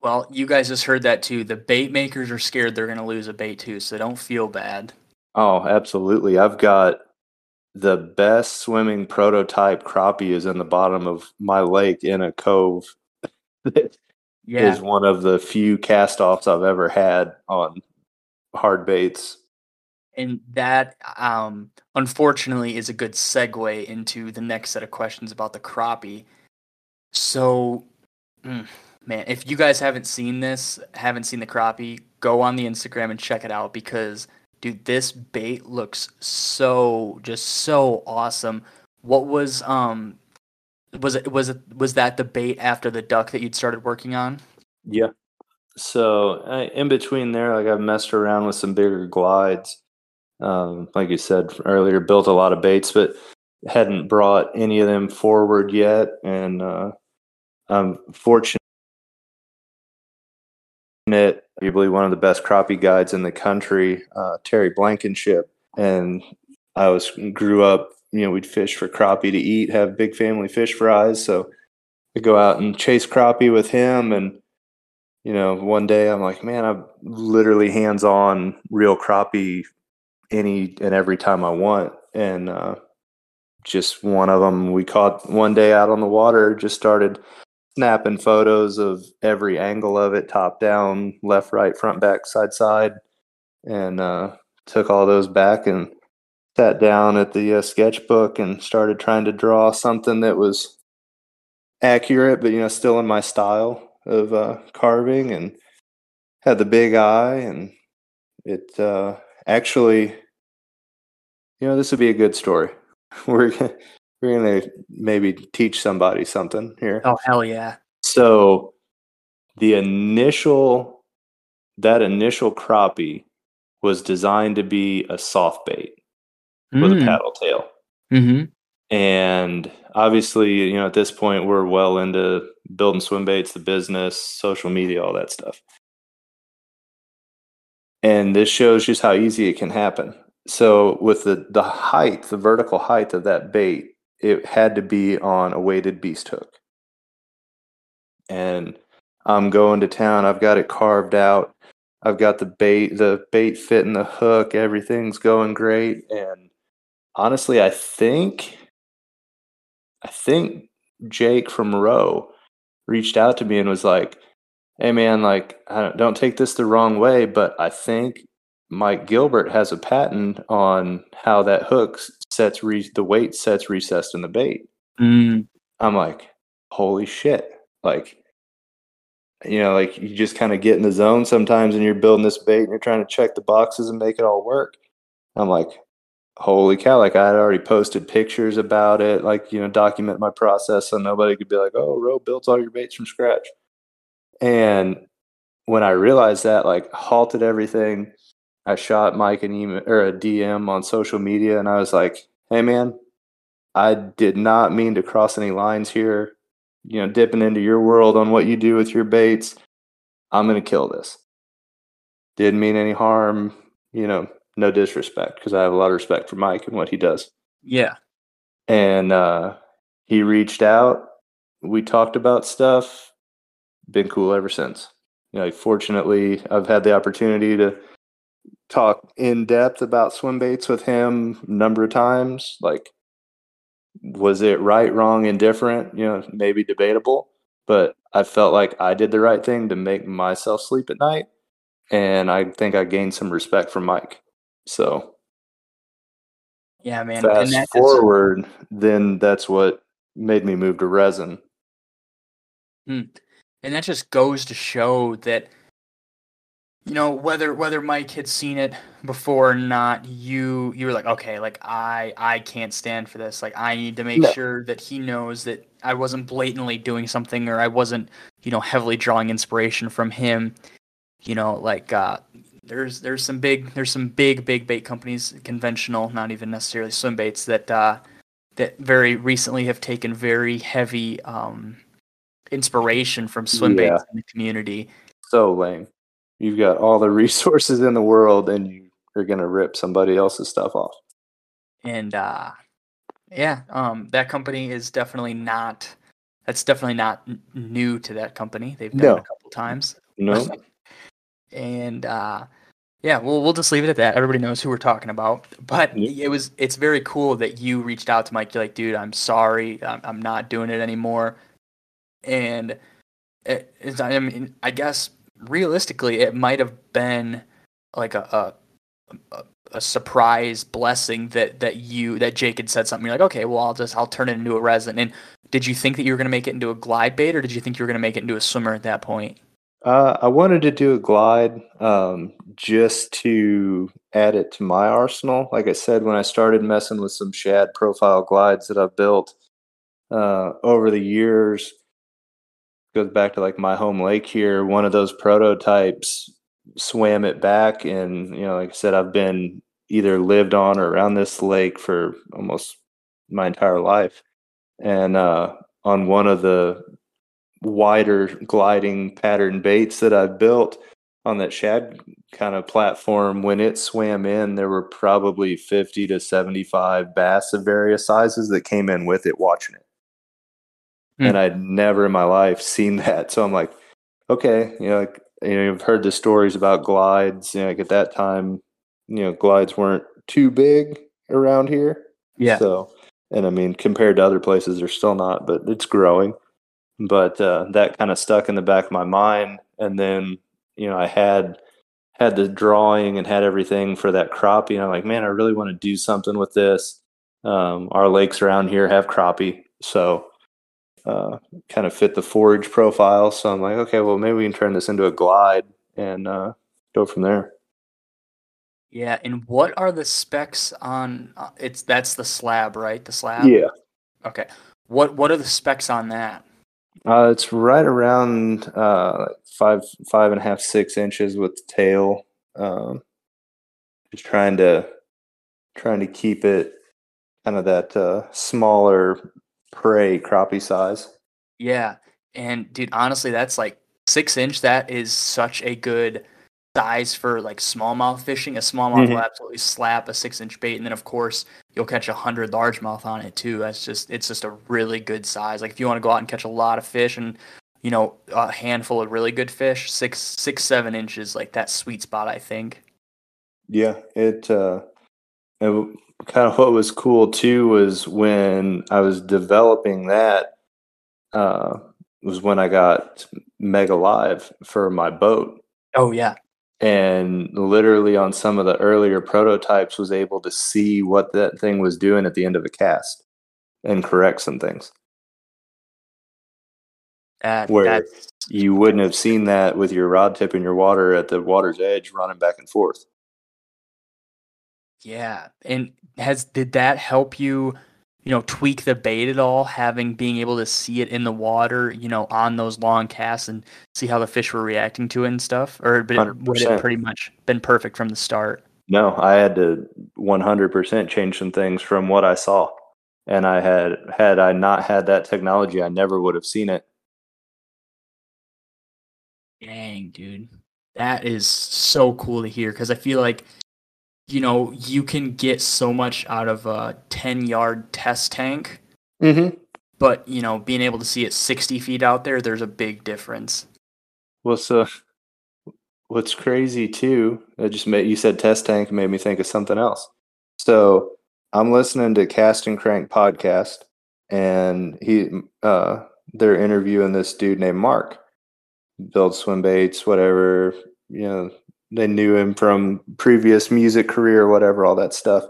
Well, you guys just heard that too. The bait makers are scared they're going to lose a bait too, so don't feel bad. Oh, absolutely. I've got the best swimming prototype crappie is in the bottom of my lake in a cove. That Yeah. is one of the few cast offs I've ever had on hard baits. And that, um, unfortunately, is a good segue into the next set of questions about the crappie. So, mm, man, if you guys haven't seen this, haven't seen the crappie, go on the Instagram and check it out because, dude, this bait looks so just so awesome. What was um, was it was it was that the bait after the duck that you'd started working on? Yeah. So I, in between there, like I've messed around with some bigger glides. Um, like you said earlier, built a lot of baits, but hadn't brought any of them forward yet. And uh, I'm fortunate, arguably one of the best crappie guides in the country, uh, Terry Blankenship. And I was grew up, you know, we'd fish for crappie to eat, have big family fish fries. So I go out and chase crappie with him and you know, one day I'm like, man, I'm literally hands on real crappie any and every time I want. And uh, just one of them we caught one day out on the water, just started snapping photos of every angle of it, top down, left, right, front, back, side, side. And uh, took all those back and sat down at the uh, sketchbook and started trying to draw something that was accurate, but, you know, still in my style of uh, carving and had the big eye and it uh, actually you know this would be a good story we're we're gonna maybe teach somebody something here Oh hell yeah! so the initial that initial crappie was designed to be a soft bait with a Mm. paddle tail. Mm-hmm. And obviously, you know, at this point, we're well into building swim baits, the business, social media, all that stuff. And this shows just how easy it can happen. So, with the, the height, the vertical height of that bait, it had to be on a weighted beast hook. And I'm going to town, I've got it carved out. I've got the bait, the bait fitting the hook, everything's going great. And honestly, I think I think Jake from Row reached out to me and was like, "Hey man, like don't, don't take this the wrong way, but I think Mike Gilbert has a patent on how that hook sets re- the weight sets recessed in the bait." Mm. I'm like, "Holy shit!" Like, you know, like you just kind of get in the zone sometimes, and you're building this bait, and you're trying to check the boxes and make it all work. I'm like, holy cow like i had already posted pictures about it like you know document my process so nobody could be like oh row built all your baits from scratch and when i realized that like halted everything i shot mike an email or a dm on social media and i was like hey man i did not mean to cross any lines here you know dipping into your world on what you do with your baits i'm going to kill this didn't mean any harm you know no disrespect because I have a lot of respect for Mike and what he does. Yeah. And uh, he reached out. We talked about stuff. Been cool ever since. You know, fortunately, I've had the opportunity to talk in depth about swim baits with him a number of times. Like, was it right, wrong, indifferent? You know, maybe debatable, but I felt like I did the right thing to make myself sleep at night. And I think I gained some respect from Mike. So Yeah, man. fast and that forward, then that's what made me move to resin. Hmm. and that just goes to show that you know whether whether Mike had seen it before or not, you you were like, okay, like I I can't stand for this. Like I need to make No. sure that he knows that I wasn't blatantly doing something or I wasn't you know heavily drawing inspiration from him. You know, like uh, there's there's some big there's some big big bait companies, conventional, not even necessarily swim baits that uh, that very recently have taken very heavy um, inspiration from swim Yeah. baits in the community. So lame. You've got all the resources in the world and you are going to rip somebody else's stuff off. and uh yeah um that company is definitely not that's definitely not n- new to that company. They've done it a couple times. No? and uh yeah we'll we'll just leave it at that. Everybody knows who we're talking about. But it was it's very cool that you reached out to mike. You're like dude i'm sorry. I'm, I'm not doing it anymore. And it, it's, i mean i guess realistically it might have been like a, a, a surprise blessing that that you that Jake had said something. You're like, okay, well, I'll just I'll turn it into a resin. And did you think that you were going to make it into a glide bait, or did you think you were going to make it into a swimmer at that point? Uh, I wanted to do a glide um, just to add it to my arsenal. Like I said, when I started messing with some shad profile glides that I've built uh, over the years, goes back to like my home lake here. One of those prototypes swam it back, and you know, like I said, I've been either lived on or around this lake for almost my entire life. And uh, on one of the wider gliding pattern baits that I've built on that shad kind of platform, when it swam in, there were probably 50 to 75 bass of various sizes that came in with it watching it. Hmm. And I'd never in my life seen that. So I'm like, okay, you know, like, you know, you've heard the stories about glides. You know, like at that time, you know, glides weren't too big around here. Yeah. So, and I mean, compared to other places, they're still not, but it's growing. But uh, that kind of stuck in the back of my mind, and then you know, I had had the drawing and had everything for that crappie, and I'm like, man, I really want to do something with this. Um, our lakes around here have crappie, so uh, kind of fit the forage profile. So I'm like, okay, well, maybe we can turn this into a glide and uh, go from there. Yeah, and what are the specs on? Uh, it's that's the slab, right? The slab. Yeah. Okay. What what are the specs on that? Uh, it's right around uh, five, five and a half, six inches with the tail. Um, just trying to trying to keep it kind of that uh, smaller prey crappie size. Yeah, and dude, honestly, that's like six inch. That is such a good size for like smallmouth fishing. A smallmouth Mhm. will absolutely slap a six inch bait, and then of course you'll catch a hundred largemouth on it too. That's just it's just a really good size. Like if you want to go out and catch a lot of fish and you know a handful of really good fish, six six seven inches like that sweet spot. I think. Yeah, it, uh, it kind of what was cool too was when I was developing that uh, was when I got Mega Live for my boat. Oh yeah, and literally on some of the earlier prototypes was able to see what that thing was doing at the end of a cast and correct some things. That, Where- that's you wouldn't have seen that with your rod tip in your water at the water's edge running back and forth Yeah, and has did that help you, you know, tweak the bait at all? Having being able to see it in the water, you know, on those long casts and see how the fish were reacting to it and stuff, or it, would it pretty much been perfect from the start? no i had to 100% change some things from what i saw and i had had i not had that technology i never would have seen it Dang, dude, that is so cool to hear because I feel like, you know, you can get so much out of a ten yard test tank, mm-hmm. but you know, being able to see it sixty feet out there, there's a big difference. Well, so what's crazy too? It just made you said test tank made me think of something else. So I'm listening to Cast and Crank podcast, and he uh, they're interviewing this dude named Mark, builds swim baits, whatever. You know, they knew him from previous music career, whatever, all that stuff.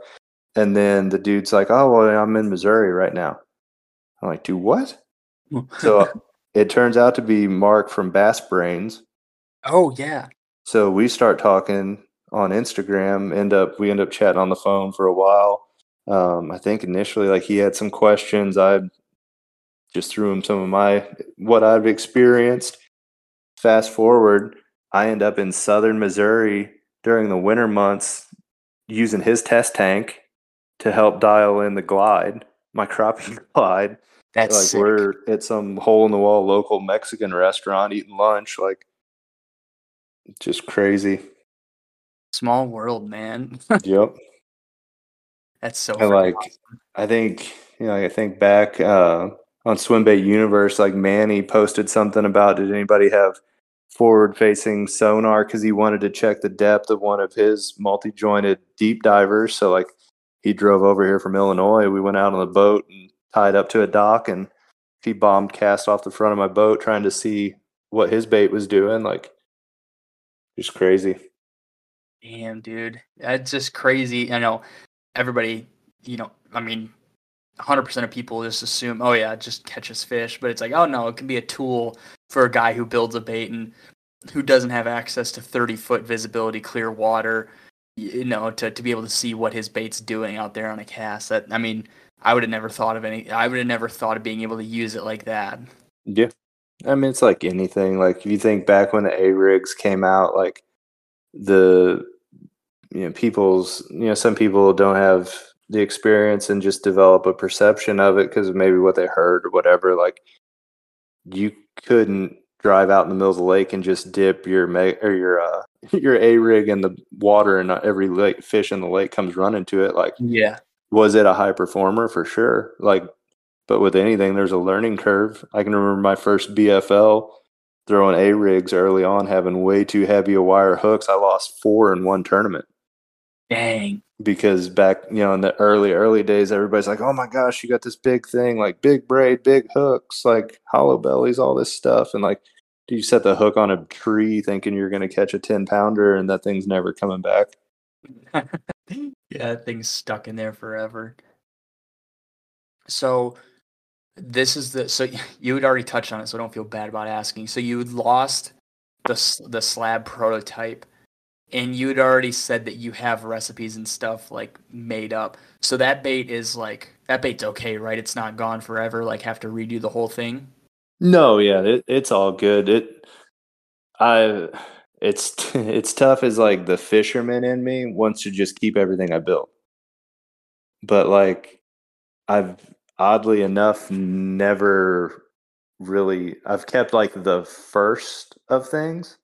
And then the dude's like, "Oh, well, I'm in Missouri right now." I'm like, "Do what?" So it turns out to be Mark from Bass Brains. oh yeah, So we start talking on Instagram. End up we end up chatting on the phone for a while. Um, I think initially like he had some questions. I just threw him some of my what I've experienced. Fast forward, I end up in southern Missouri during the winter months using his test tank to help dial in the glide, my crappie glide that's like sick. we're at some hole in the wall local Mexican restaurant eating lunch, like just crazy. small world, man. yep. That's so I like awesome. I think you know, I think back uh on Swim Swimbait Universe, like Manny posted something about did anybody have forward facing sonar because he wanted to check the depth of one of his multi jointed deep divers. So like he drove over here from Illinois. We went out on the boat and tied up to a dock and he bombed cast off the front of my boat trying to see what his bait was doing. Like just crazy. Damn, dude. That's just crazy. I know everybody, you know, I mean, 100% of people just assume, oh, yeah, just catches fish. But it's like, oh, no, it can be a tool for a guy who builds a bait and who doesn't have access to 30 foot visibility, clear water, you know, to, to be able to see what his bait's doing out there on a cast. That, I mean, I would have never thought of any, I would have never thought of being able to use it like that. Yeah. I mean, it's like anything. Like if you think back when the A rigs came out, like the you know people's you know some people don't have the experience and just develop a perception of it because maybe what they heard or whatever. Like you couldn't drive out in the middle of the lake and just dip your me- or your uh your A rig in the water and not every lake fish in the lake comes running to it. Like Yeah. was it a high performer for sure like but with anything there's a learning curve i can remember my first bfl throwing a rigs early on having way too heavy a wire hooks i lost four in one tournament Dang. because back you know in the early early days everybody's like oh my gosh you got this big thing like big braid big hooks like hollow bellies all this stuff and like do you set the hook on a tree thinking you're going to catch a 10 pounder and that thing's never coming back yeah, that thing's stuck in there forever. So this is the so you had already touched on it, so don't feel bad about asking. So you lost the the slab prototype, and you had already said that you have recipes and stuff like made up. So that bait is like that bait's okay, right? It's not gone forever. Like have to redo the whole thing. No, yeah, it, it's all good. It, I, it's it's tough as like the fisherman in me wants to just keep everything I built, but like I've oddly enough never really I've kept like the first of things,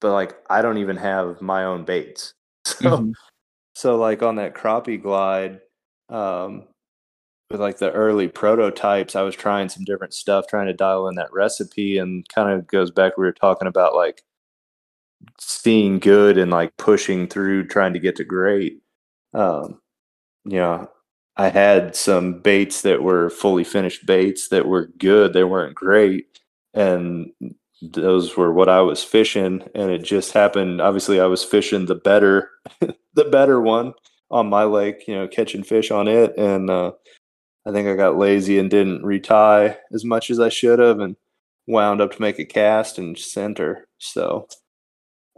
but like I don't even have my own baits. So mm-hmm. so like on that crappie glide, um, with like the early prototypes, I was trying some different stuff, trying to dial in that recipe, and kind of goes back. We were talking about like seeing good and like pushing through, trying to get to great. Um, you know, I had some baits that were fully finished baits that were good. They weren't great, and those were what I was fishing. And it just happened. Obviously, I was fishing the better, the better one on my lake. You know, catching fish on it, and uh, I think I got lazy and didn't retie as much as I should have, and wound up to make a cast and center. So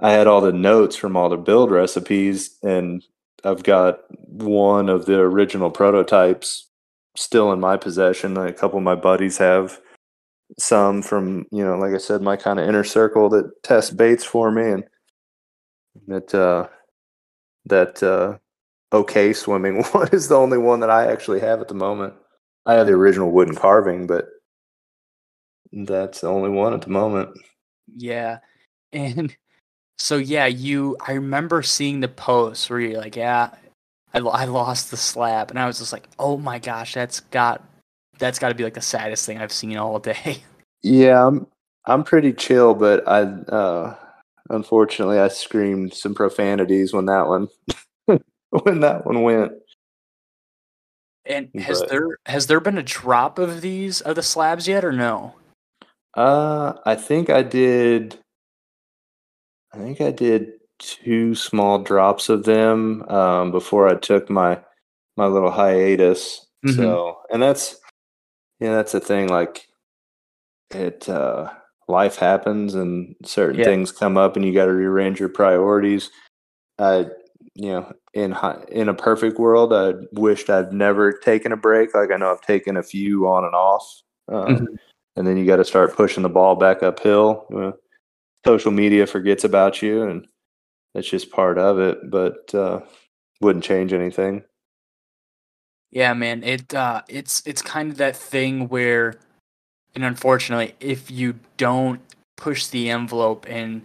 I had all the notes from all the build recipes, and I've got one of the original prototypes still in my possession. A couple of my buddies have some from you know, like I said, my kind of inner circle that test baits for me, and that uh, that uh, okay swimming one is the only one that I actually have at the moment. I have the original wooden carving, but that's the only one at the moment. Yeah. And so yeah, you I remember seeing the post where you're like, yeah, I, I lost the slab and I was just like, "Oh my gosh, that's got that's got to be like the saddest thing I've seen all day." Yeah, I'm I'm pretty chill, but I uh unfortunately I screamed some profanities when that one when that one went. And has but, there has there been a drop of these of the slabs yet or no? Uh, I think I did. I think I did two small drops of them um, before I took my my little hiatus. Mm-hmm. So, and that's yeah, that's the thing. Like it, uh, life happens, and certain yeah. things come up, and you got to rearrange your priorities. I you know, in in a perfect world, I wished I'd never taken a break. Like I know I've taken a few on and off, um, mm-hmm. and then you got to start pushing the ball back uphill. Uh, social media forgets about you, and that's just part of it. But uh, wouldn't change anything. Yeah, man. It uh, it's it's kind of that thing where, and unfortunately, if you don't push the envelope and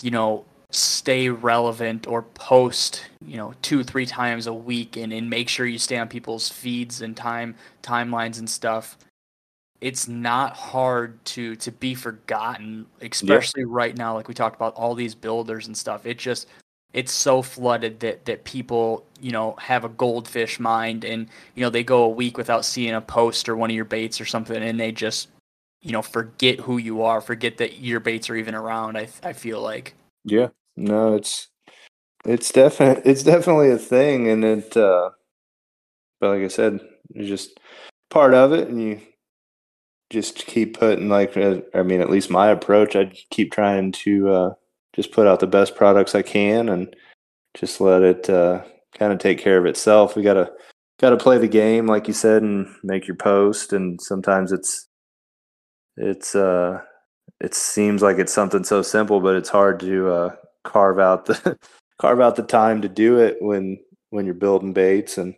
you know stay relevant or post you know two three times a week and, and make sure you stay on people's feeds and time timelines and stuff it's not hard to to be forgotten especially yeah. right now like we talked about all these builders and stuff it just it's so flooded that that people you know have a goldfish mind and you know they go a week without seeing a post or one of your baits or something and they just you know forget who you are forget that your baits are even around i i feel like yeah no, it's it's definitely it's definitely a thing, and it. Uh, but like I said, it's just part of it, and you just keep putting like uh, I mean, at least my approach, I keep trying to uh, just put out the best products I can, and just let it uh, kind of take care of itself. We gotta gotta play the game, like you said, and make your post. And sometimes it's it's uh it seems like it's something so simple, but it's hard to uh, carve out the carve out the time to do it when when you're building baits and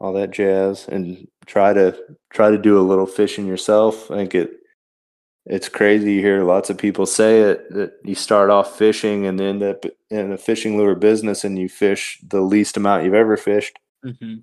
all that jazz and try to try to do a little fishing yourself. I think it it's crazy you hear lots of people say it that you start off fishing and end up in a fishing lure business and you fish the least amount you've ever fished. Mm-hmm.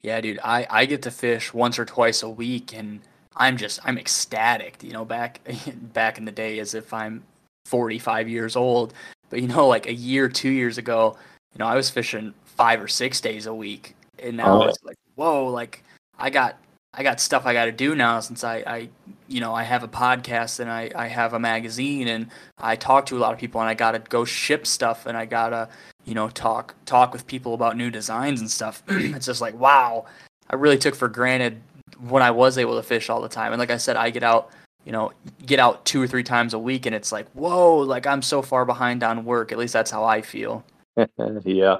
Yeah, dude, I I get to fish once or twice a week and I'm just I'm ecstatic, you know, back back in the day as if I'm 45 years old. But you know, like a year, two years ago, you know, I was fishing five or six days a week, and now oh. it's like, whoa, like I got I got stuff I got to do now since I, I, you know, I have a podcast and I, I have a magazine and I talk to a lot of people and I got to go ship stuff and I got to, you know, talk, talk with people about new designs and stuff. it's just like, wow, I really took for granted when I was able to fish all the time. And like I said, I get out you know, get out two or three times a week and it's like, whoa, like I'm so far behind on work. At least that's how I feel. yeah.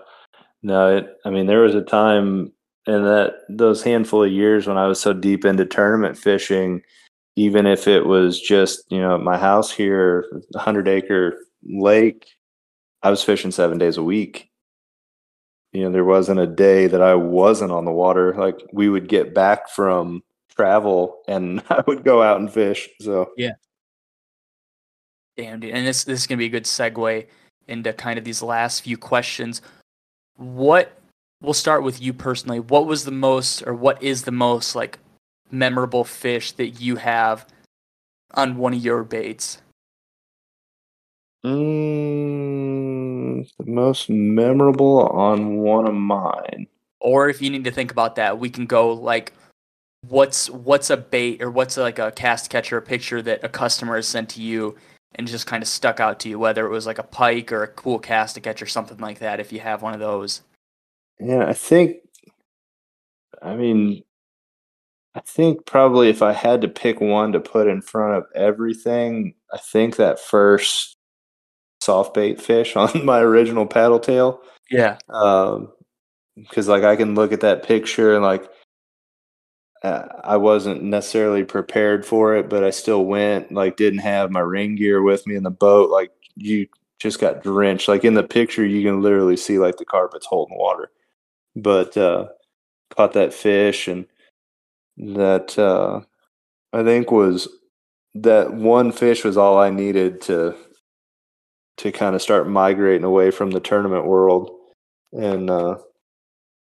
No, it, I mean, there was a time in that those handful of years when I was so deep into tournament fishing, even if it was just you know my house here, hundred acre lake, I was fishing seven days a week. You know, there wasn't a day that I wasn't on the water. Like we would get back from travel and I would go out and fish. So yeah, damn dude. And this this is gonna be a good segue into kind of these last few questions. What we'll start with you personally. What was the most, or what is the most like memorable fish that you have on one of your baits? Mm, the most memorable on one of mine. Or if you need to think about that, we can go like what's what's a bait or what's like a cast catcher a picture that a customer has sent to you and just kind of stuck out to you, whether it was like a pike or a cool cast to catch or something like that, if you have one of those. Yeah, I think I mean I think probably if I had to pick one to put in front of everything, I think that first soft bait fish on my original paddle tail. Yeah. Um, because like I can look at that picture and like uh, I wasn't necessarily prepared for it, but I still went. Like didn't have my ring gear with me in the boat. Like you just got drenched. Like in the picture, you can literally see like the carpet's holding water. But uh, caught that fish and that uh, I think was that one fish was all I needed to to kind of start migrating away from the tournament world. And uh,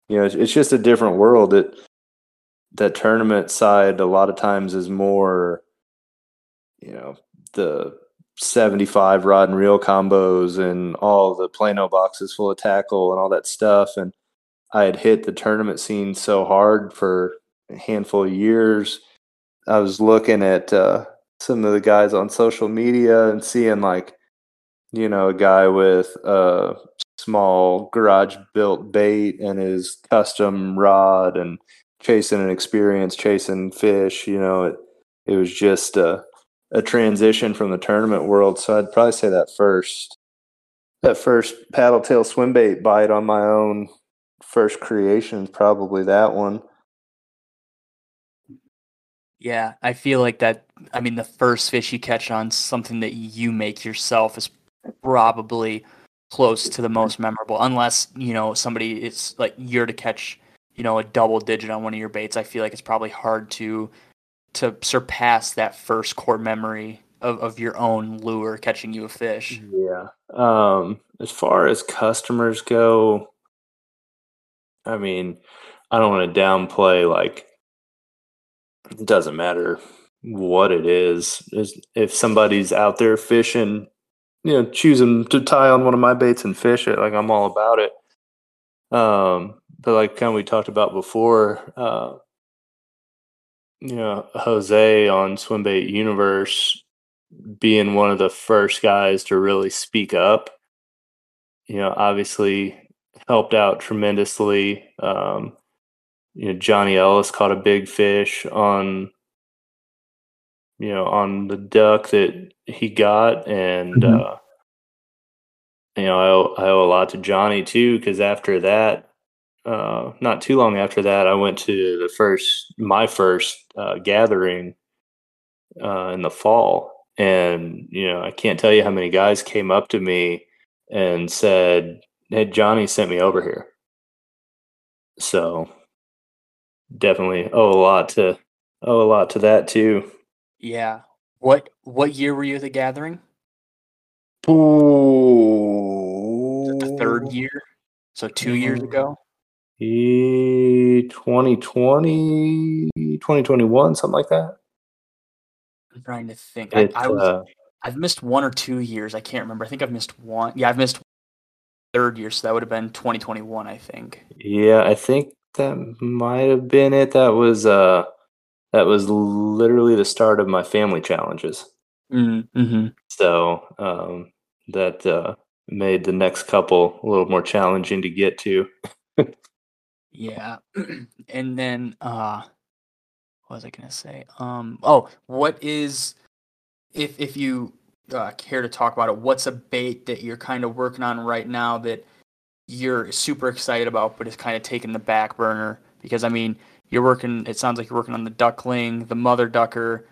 you know it's, it's just a different world. That that tournament side a lot of times is more you know the 75 rod and reel combos and all the plano boxes full of tackle and all that stuff. And i had hit the tournament scene so hard for handful of years i was looking at uh, some of the guys on social media and seeing like you know, a guy with a small garage built bait and his custom rod and chasing an experience chasing fish, you know, it it was just a a transition from the tournament world. So I'd probably say that first that first paddle tail swim bait bite on my own first creation is probably that one. Yeah, I feel like that. I mean, the first fish you catch on something that you make yourself is probably close to the most memorable, unless you know somebody it's like you're to catch you know a double digit on one of your baits. I feel like it's probably hard to to surpass that first core memory of, of your own lure catching you a fish. Yeah. Um, as far as customers go, I mean, I don't want to downplay like it doesn't matter what it is. If somebody's out there fishing you know, choosing to tie on one of my baits and fish it. Like I'm all about it. Um, but like kind of we talked about before, uh, you know, Jose on Swimbait Universe being one of the first guys to really speak up, you know, obviously helped out tremendously. Um, you know, Johnny Ellis caught a big fish on you know, on the duck that he got, and mm-hmm. uh, you know, I owe, I owe a lot to Johnny too because after that, uh, not too long after that, I went to the first my first uh, gathering uh, in the fall, and you know, I can't tell you how many guys came up to me and said, "Hey, Johnny sent me over here." So definitely owe a lot to owe a lot to that too. Yeah. What what year were you at the gathering? Ooh. The third year? So two years ago? 2020, 2021, something like that. I'm trying to think. It, I, I was, uh, I've missed one or two years. I can't remember. I think I've missed one. Yeah, I've missed third year, so that would have been 2021, I think. Yeah, I think that might have been it. That was uh that was literally the start of my family challenges. Mm-hmm. mm-hmm. So um, that uh, made the next couple a little more challenging to get to. yeah, and then uh, what was I gonna say? Um, oh, what is if if you uh, care to talk about it? What's a bait that you're kind of working on right now that you're super excited about, but it's kind of taking the back burner? Because I mean, you're working. It sounds like you're working on the duckling, the mother ducker,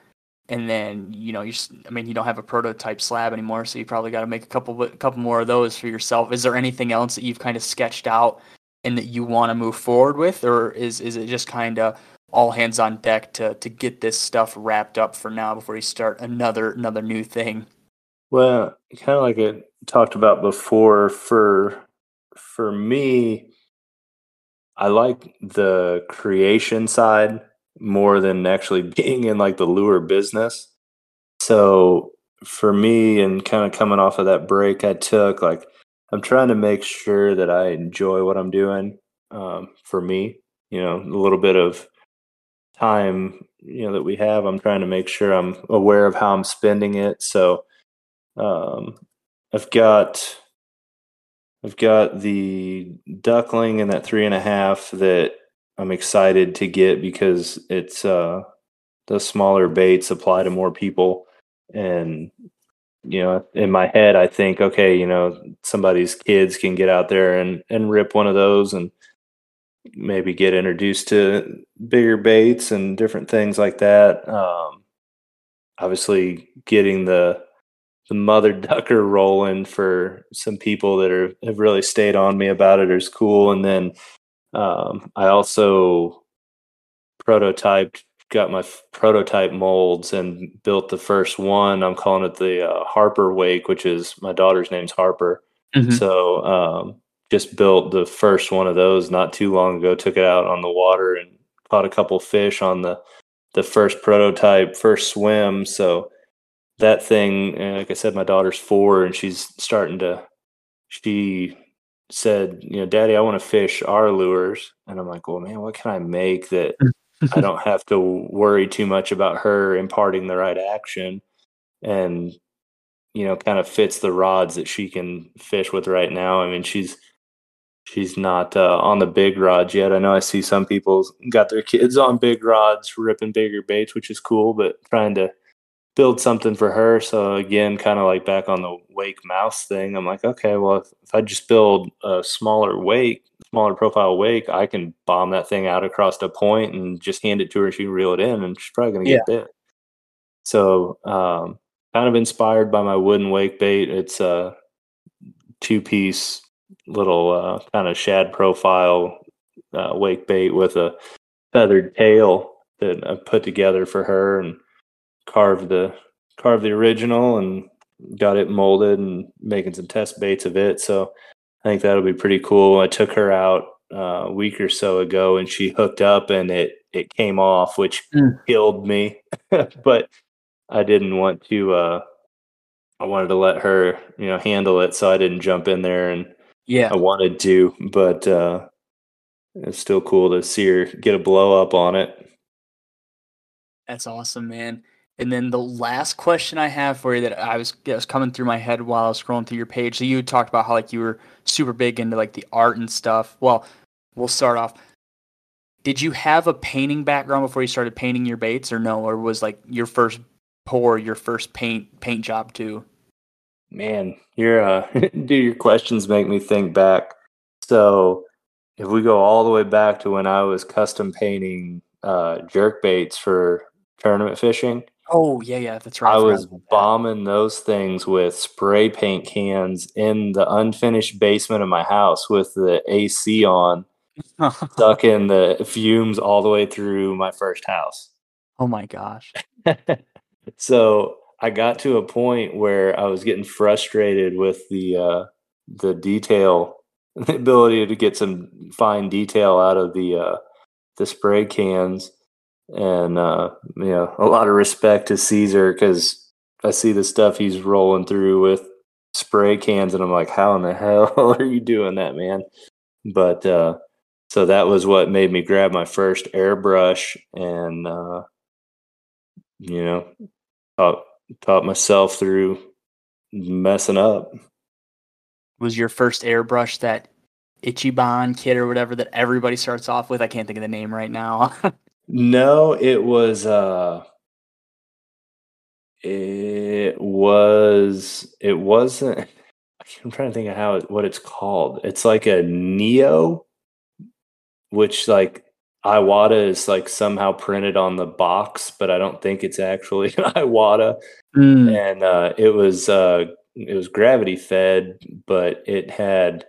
and then you know you just, I mean you don't have a prototype slab anymore, so you probably got to make a couple a couple more of those for yourself. Is there anything else that you've kind of sketched out and that you want to move forward with, or is is it just kind of all hands on deck to to get this stuff wrapped up for now before you start another another new thing? Well, kind of like I talked about before, for for me, I like the creation side more than actually being in like the lure business. So for me, and kind of coming off of that break I took, like I'm trying to make sure that I enjoy what I'm doing. Um, for me, you know, a little bit of time, you know, that we have, I'm trying to make sure I'm aware of how I'm spending it. So um, I've got I've got the duckling and that three and a half that I'm excited to get because it's uh, the smaller baits apply to more people. And, you know, in my head, I think, okay, you know, somebody's kids can get out there and, and rip one of those and maybe get introduced to bigger baits and different things like that. Um, obviously, getting the the mother ducker rolling for some people that are have really stayed on me about it is cool. And then um, I also prototyped, got my f- prototype molds and built the first one. I'm calling it the uh, Harper Wake, which is my daughter's name's Harper. Mm-hmm. So um, just built the first one of those not too long ago. Took it out on the water and caught a couple fish on the the first prototype, first swim. So that thing, like I said, my daughter's four and she's starting to. She said, you know, Daddy, I want to fish our lures, and I'm like, well, man, what can I make that I don't have to worry too much about her imparting the right action, and you know, kind of fits the rods that she can fish with right now. I mean, she's she's not uh, on the big rods yet. I know I see some people got their kids on big rods, ripping bigger baits, which is cool, but trying to build something for her. So again, kind of like back on the wake mouse thing, I'm like, okay, well, if, if I just build a smaller wake, smaller profile wake, I can bomb that thing out across a point and just hand it to her and she can reel it in and she's probably going to get yeah. bit. So, um, kind of inspired by my wooden wake bait. It's a two piece little uh, kind of shad profile uh, wake bait with a feathered tail that I put together for her and carved the carved the original and got it molded and making some test baits of it. So I think that'll be pretty cool. I took her out uh, a week or so ago and she hooked up and it it came off, which mm. killed me. but I didn't want to. Uh, I wanted to let her, you know, handle it, so I didn't jump in there and yeah, I wanted to, but uh, it's still cool to see her get a blow up on it. That's awesome, man. And then the last question I have for you that I was was coming through my head while I was scrolling through your page. So you talked about how like you were super big into like the art and stuff. Well, we'll start off. Did you have a painting background before you started painting your baits, or no? Or was like your first pour, your first paint paint job too? Man, your uh, do your questions make me think back. So, if we go all the way back to when I was custom painting uh, jerk baits for tournament fishing. Oh yeah, yeah, that's right. I, I was bombing those things with spray paint cans in the unfinished basement of my house with the AC on, stuck in the fumes all the way through my first house. Oh my gosh! so I got to a point where I was getting frustrated with the uh, the detail, the ability to get some fine detail out of the uh, the spray cans, and uh, you know a lot of respect to Caesar because I see the stuff he's rolling through with spray cans, and I'm like, how in the hell are you doing that, man? But uh, so that was what made me grab my first airbrush and uh, you know thought taught myself through messing up. Was your first airbrush that Ichiban kit or whatever that everybody starts off with? I can't think of the name right now. no, it was uh it was it wasn't I'm trying to think of how it, what it's called. It's like a Neo which like Iwata is like somehow printed on the box, but I don't think it's actually an Iwata. Mm. And uh, it was uh, it was gravity fed, but it had,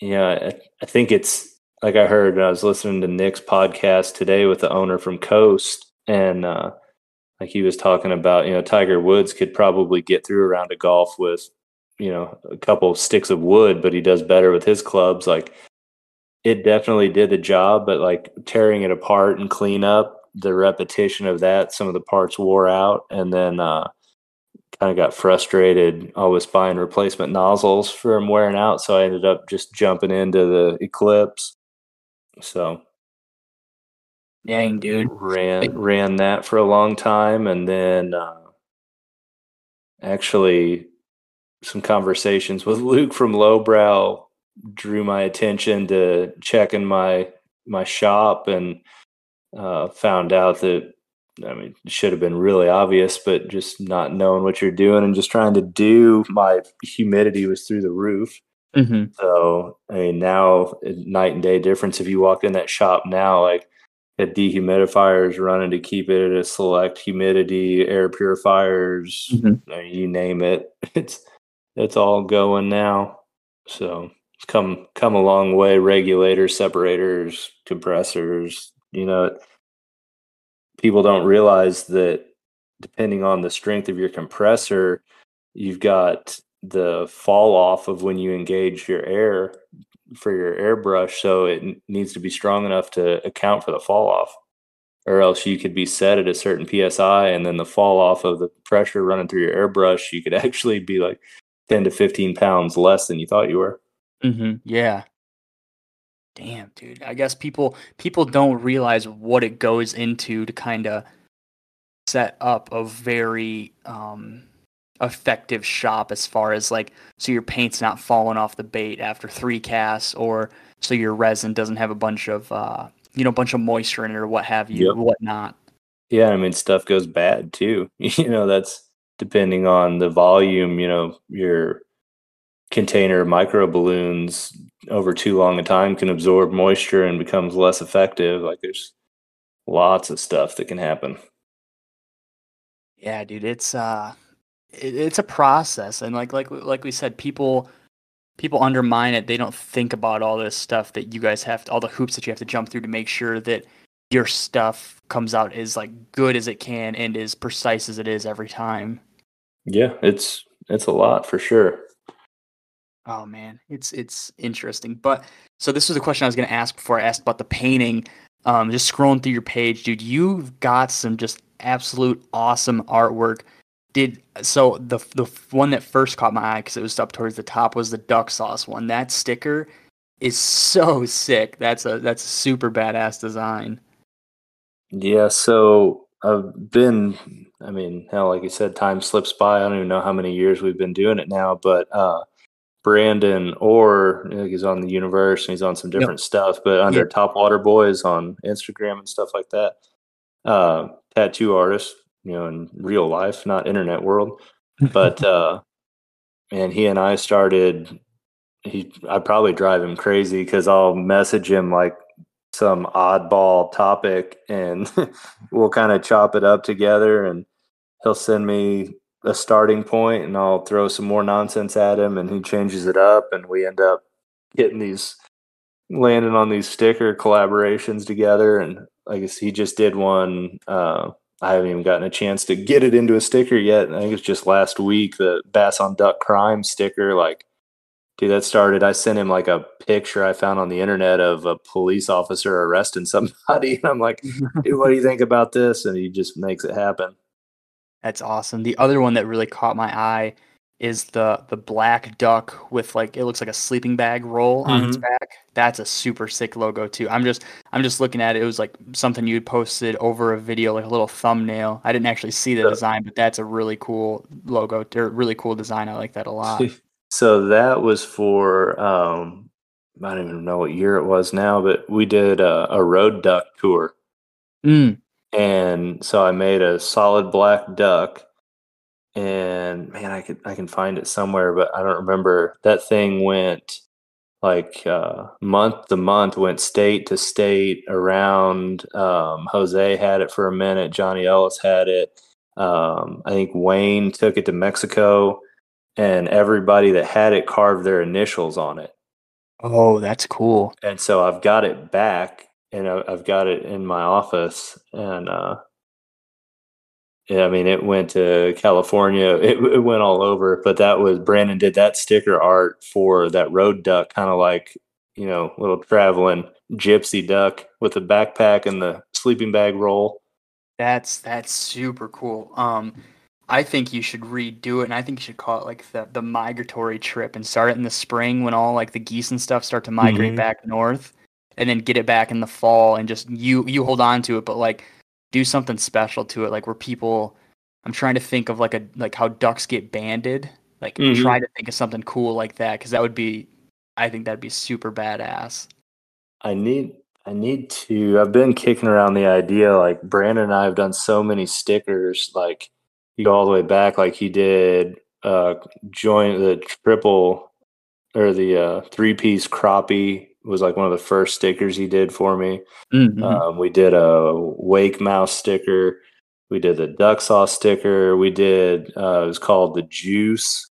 yeah, I, I think it's like I heard. I was listening to Nick's podcast today with the owner from Coast, and uh, like he was talking about, you know, Tiger Woods could probably get through around a round of golf with, you know, a couple sticks of wood, but he does better with his clubs. Like it definitely did the job, but like tearing it apart and clean up the repetition of that, some of the parts wore out, and then uh, kind of got frustrated. I was buying replacement nozzles them wearing out, so I ended up just jumping into the Eclipse. So Dang, dude. ran ran that for a long time, and then uh, actually some conversations with Luke from Lowbrow drew my attention to checking my my shop and uh, found out that I mean it should have been really obvious, but just not knowing what you're doing and just trying to do. My humidity was through the roof. Hmm So I mean, now night and day difference. If you walk in that shop now, like a dehumidifier is running to keep it at a select humidity, air purifiers, Mhm. Mean, you name it. It's it's all going now. So it's come come a long way. Regulators, separators, compressors. You know, people don't realize that depending on the strength of your compressor, you've got the fall off of when you engage your air for your airbrush. So it needs to be strong enough to account for the fall off. Or else you could be set at a certain PSI and then the fall off of the pressure running through your airbrush, you could actually be like 10 to 15 pounds less than you thought you were. hmm Yeah. Damn, dude. I guess people people don't realize what it goes into to kind of set up a very um effective shop as far as like so your paint's not falling off the bait after three casts or so your resin doesn't have a bunch of uh you know a bunch of moisture in it or what have you Yep. whatnot Yeah, I mean stuff goes bad too. You know, that's depending on the volume, you know, your container micro balloons over too long a time can absorb moisture and becomes less effective. Like there's lots of stuff that can happen. Yeah, dude, it's uh it, it's a process and like like like we said people people undermine it. They don't think about all this stuff that you guys have to, all the hoops that you have to jump through to make sure that your stuff comes out as like good as it can and as precise as it is every time. Yeah, it's it's a lot for sure. Oh man, it's it's interesting. But so this was a question I was going to ask before I asked about the painting. Um, just scrolling through your page, dude, you've got some just absolute awesome artwork. Did so the the one that first caught my eye because it was up towards the top was the duck sauce one. That sticker is so sick. That's a that's a super badass design. Yeah, so I've been I mean, hell, like you said, time slips by. I don't even know how many years we've been doing it now, but uh Brandon or he's on the universe and he's on some different stuff, but under Yeah. Top Water Boys on Instagram and stuff like that. Uh tattoo artist, you know, in real life, not internet world. But uh man, he and I started he I'd probably drive him crazy because I'll message him like some oddball topic and we'll kind of chop it up together and he'll send me a starting point and I'll throw some more nonsense at him and he changes it up and we end up getting these landing on these sticker collaborations together and I guess he just did one uh I haven't even gotten a chance to get it into a sticker yet. I think it's just last week the Bass on Duck Crime sticker like Dude, that started. I sent him like a picture I found on the internet of a police officer arresting somebody. And I'm like, dude, what do you think about this? And he just makes it happen. That's awesome. The other one that really caught my eye is the the black duck with like it looks like a sleeping bag roll on its Mhm. back. That's a super sick logo too. I'm just I'm just looking at it. It was like something you had posted over a video, like a little thumbnail. I didn't actually see the design, but that's a really cool logo or really cool design. I like that a lot. So that was for, um, I don't even know what year it was now, but we did a, a road duck tour. Mm, and so I made a solid black duck. And man, I could I can find it somewhere, but I don't remember. That thing went like uh, month to month, went state to state around. Um, Jose had it for a minute. Johnny Ellis had it. Um, I think Wayne took it to Mexico, and everybody that had it carved their initials on it. Oh, that's cool. And so I've got it back, and I've got it in my office, and uh, yeah, I mean, it went to California. It, it, went all over. But that was Brandon did that sticker art for that road duck, kind of like you know, little traveling gypsy duck with the backpack and the sleeping bag roll. That's that's super cool. Um, I think you should redo it, and I think you should call it like the the migratory trip and start it in the spring when all like the geese and stuff start to migrate mm-hmm. back north, and then get it back in the fall and just you you hold on to it, but like do something special to it, like where people. I'm trying to think of like a like how ducks get banded. Like mm-hmm. try to think of something cool like that because that would be, I think that'd be super badass. I need I need to. I've been kicking around the idea. Like Brandon and I have done so many stickers. Like you go all the way back. Like he did uh join the triple or the uh three piece crappie was like one of the first stickers he did for me. Mm-hmm. Um, we did a wake mouse sticker. We did the duck sauce sticker. We did uh, it was called the juice.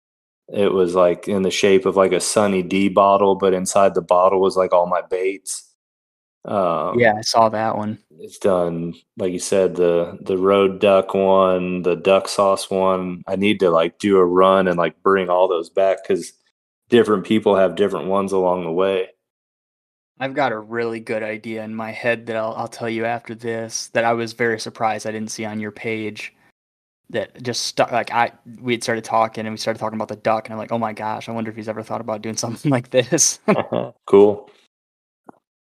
It was like in the shape of like a Sunny D bottle, but inside the bottle was like all my baits. Um, yeah, I saw that one. It's done, like you said, the the road duck one, the duck sauce one. I need to like do a run and like bring all those back because different people have different ones along the way. I've got a really good idea in my head that I'll, I'll tell you after this that I was very surprised I didn't see on your page. That just stuck like I we had started talking and we started talking about the duck and I'm like, oh my gosh, I wonder if he's ever thought about doing something like this. cool.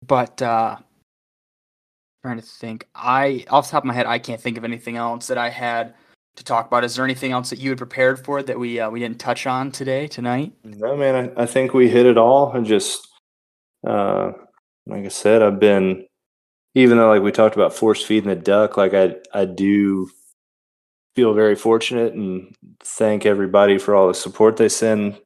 But uh trying to think. I off the top of my head, I can't think of anything else that I had to talk about. Is there anything else that you had prepared for that we uh, we didn't touch on today tonight? No, man. I, I think we hit it all, and just uh, like I said, I've been even though like we talked about force feeding the duck, like I I do feel very fortunate and thank everybody for all the support they send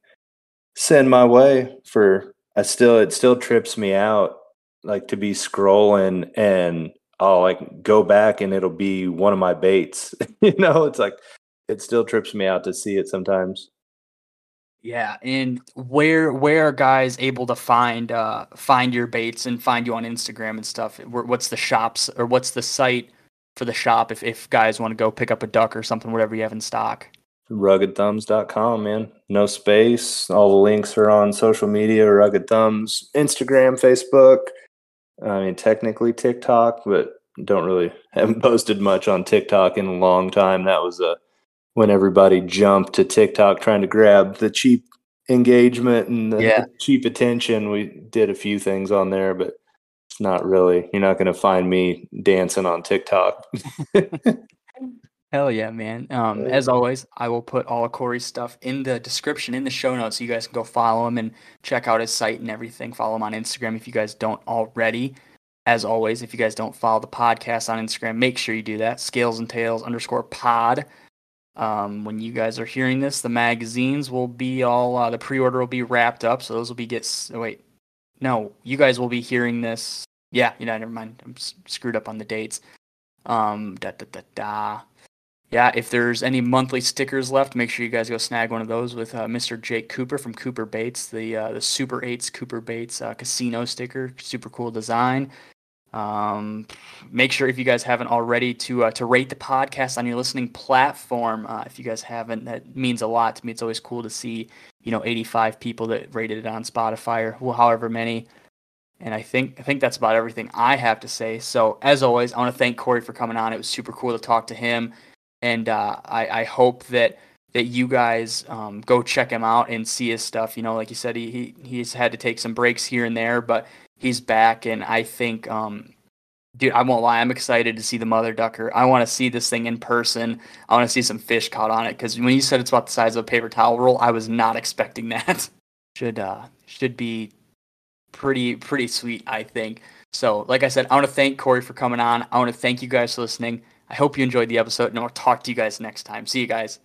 send my way for I still it still trips me out like to be scrolling and I'll like go back and it'll be one of my baits. you know, it's like it still trips me out to see it sometimes. Yeah, and where where are guys able to find uh find your baits and find you on Instagram and stuff? What's the shops or what's the site for the shop if if guys want to go pick up a duck or something, whatever you have in stock? Ruggedthumbs.com, man. No space. All the links are on social media, Rugged Thumbs, Instagram, Facebook. I mean, technically TikTok, but don't really haven't posted much on TikTok in a long time. That was a when everybody jumped to TikTok trying to grab the cheap engagement and the, yeah. cheap attention. We did a few things on there, but it's not really. You're not going to find me dancing on TikTok. Hell yeah, man. Um, as always, I will put all of Cory's stuff in the description, in the show notes, so you guys can go follow him and check out his site and everything. Follow him on Instagram if you guys don't already. As always, if you guys don't follow the podcast on Instagram, make sure you do that. Scales and Tails underscore pod. Um, when you guys are hearing this, the magazines will be all uh, the pre-order will be wrapped up, so those will be get. Oh, wait, no, you guys will be hearing this. Yeah, you know, never mind. I'm screwed up on the dates. Um, da da da da. Yeah, if there's any monthly stickers left, make sure you guys go snag one of those with uh, Mr. Jake Cooper from Cooper Baits, the uh, the Super Eights Cooper Baits uh, casino sticker, super cool design. Um, make sure if you guys haven't already to uh, to rate the podcast on your listening platform. Uh, if you guys haven't, that means a lot to me. It's always cool to see you know 85 people that rated it on Spotify or well, however many. And I think I think that's about everything I have to say. So as always, I want to thank Cory for coming on. It was super cool to talk to him, and uh, I, I hope that that you guys um, go check him out and see his stuff. You know, like you said, he, he he's had to take some breaks here and there, but he's back, and I think, um, dude, I won't lie, I'm excited to see the mother ducker. I want to see this thing in person. I want to see some fish caught on it because when you said it's about the size of a paper towel roll, I was not expecting that. should uh should be pretty pretty sweet, I think. So, like I said, I want to thank Cory for coming on. I want to thank you guys for listening. I hope you enjoyed the episode, and I'll talk to you guys next time. See you guys.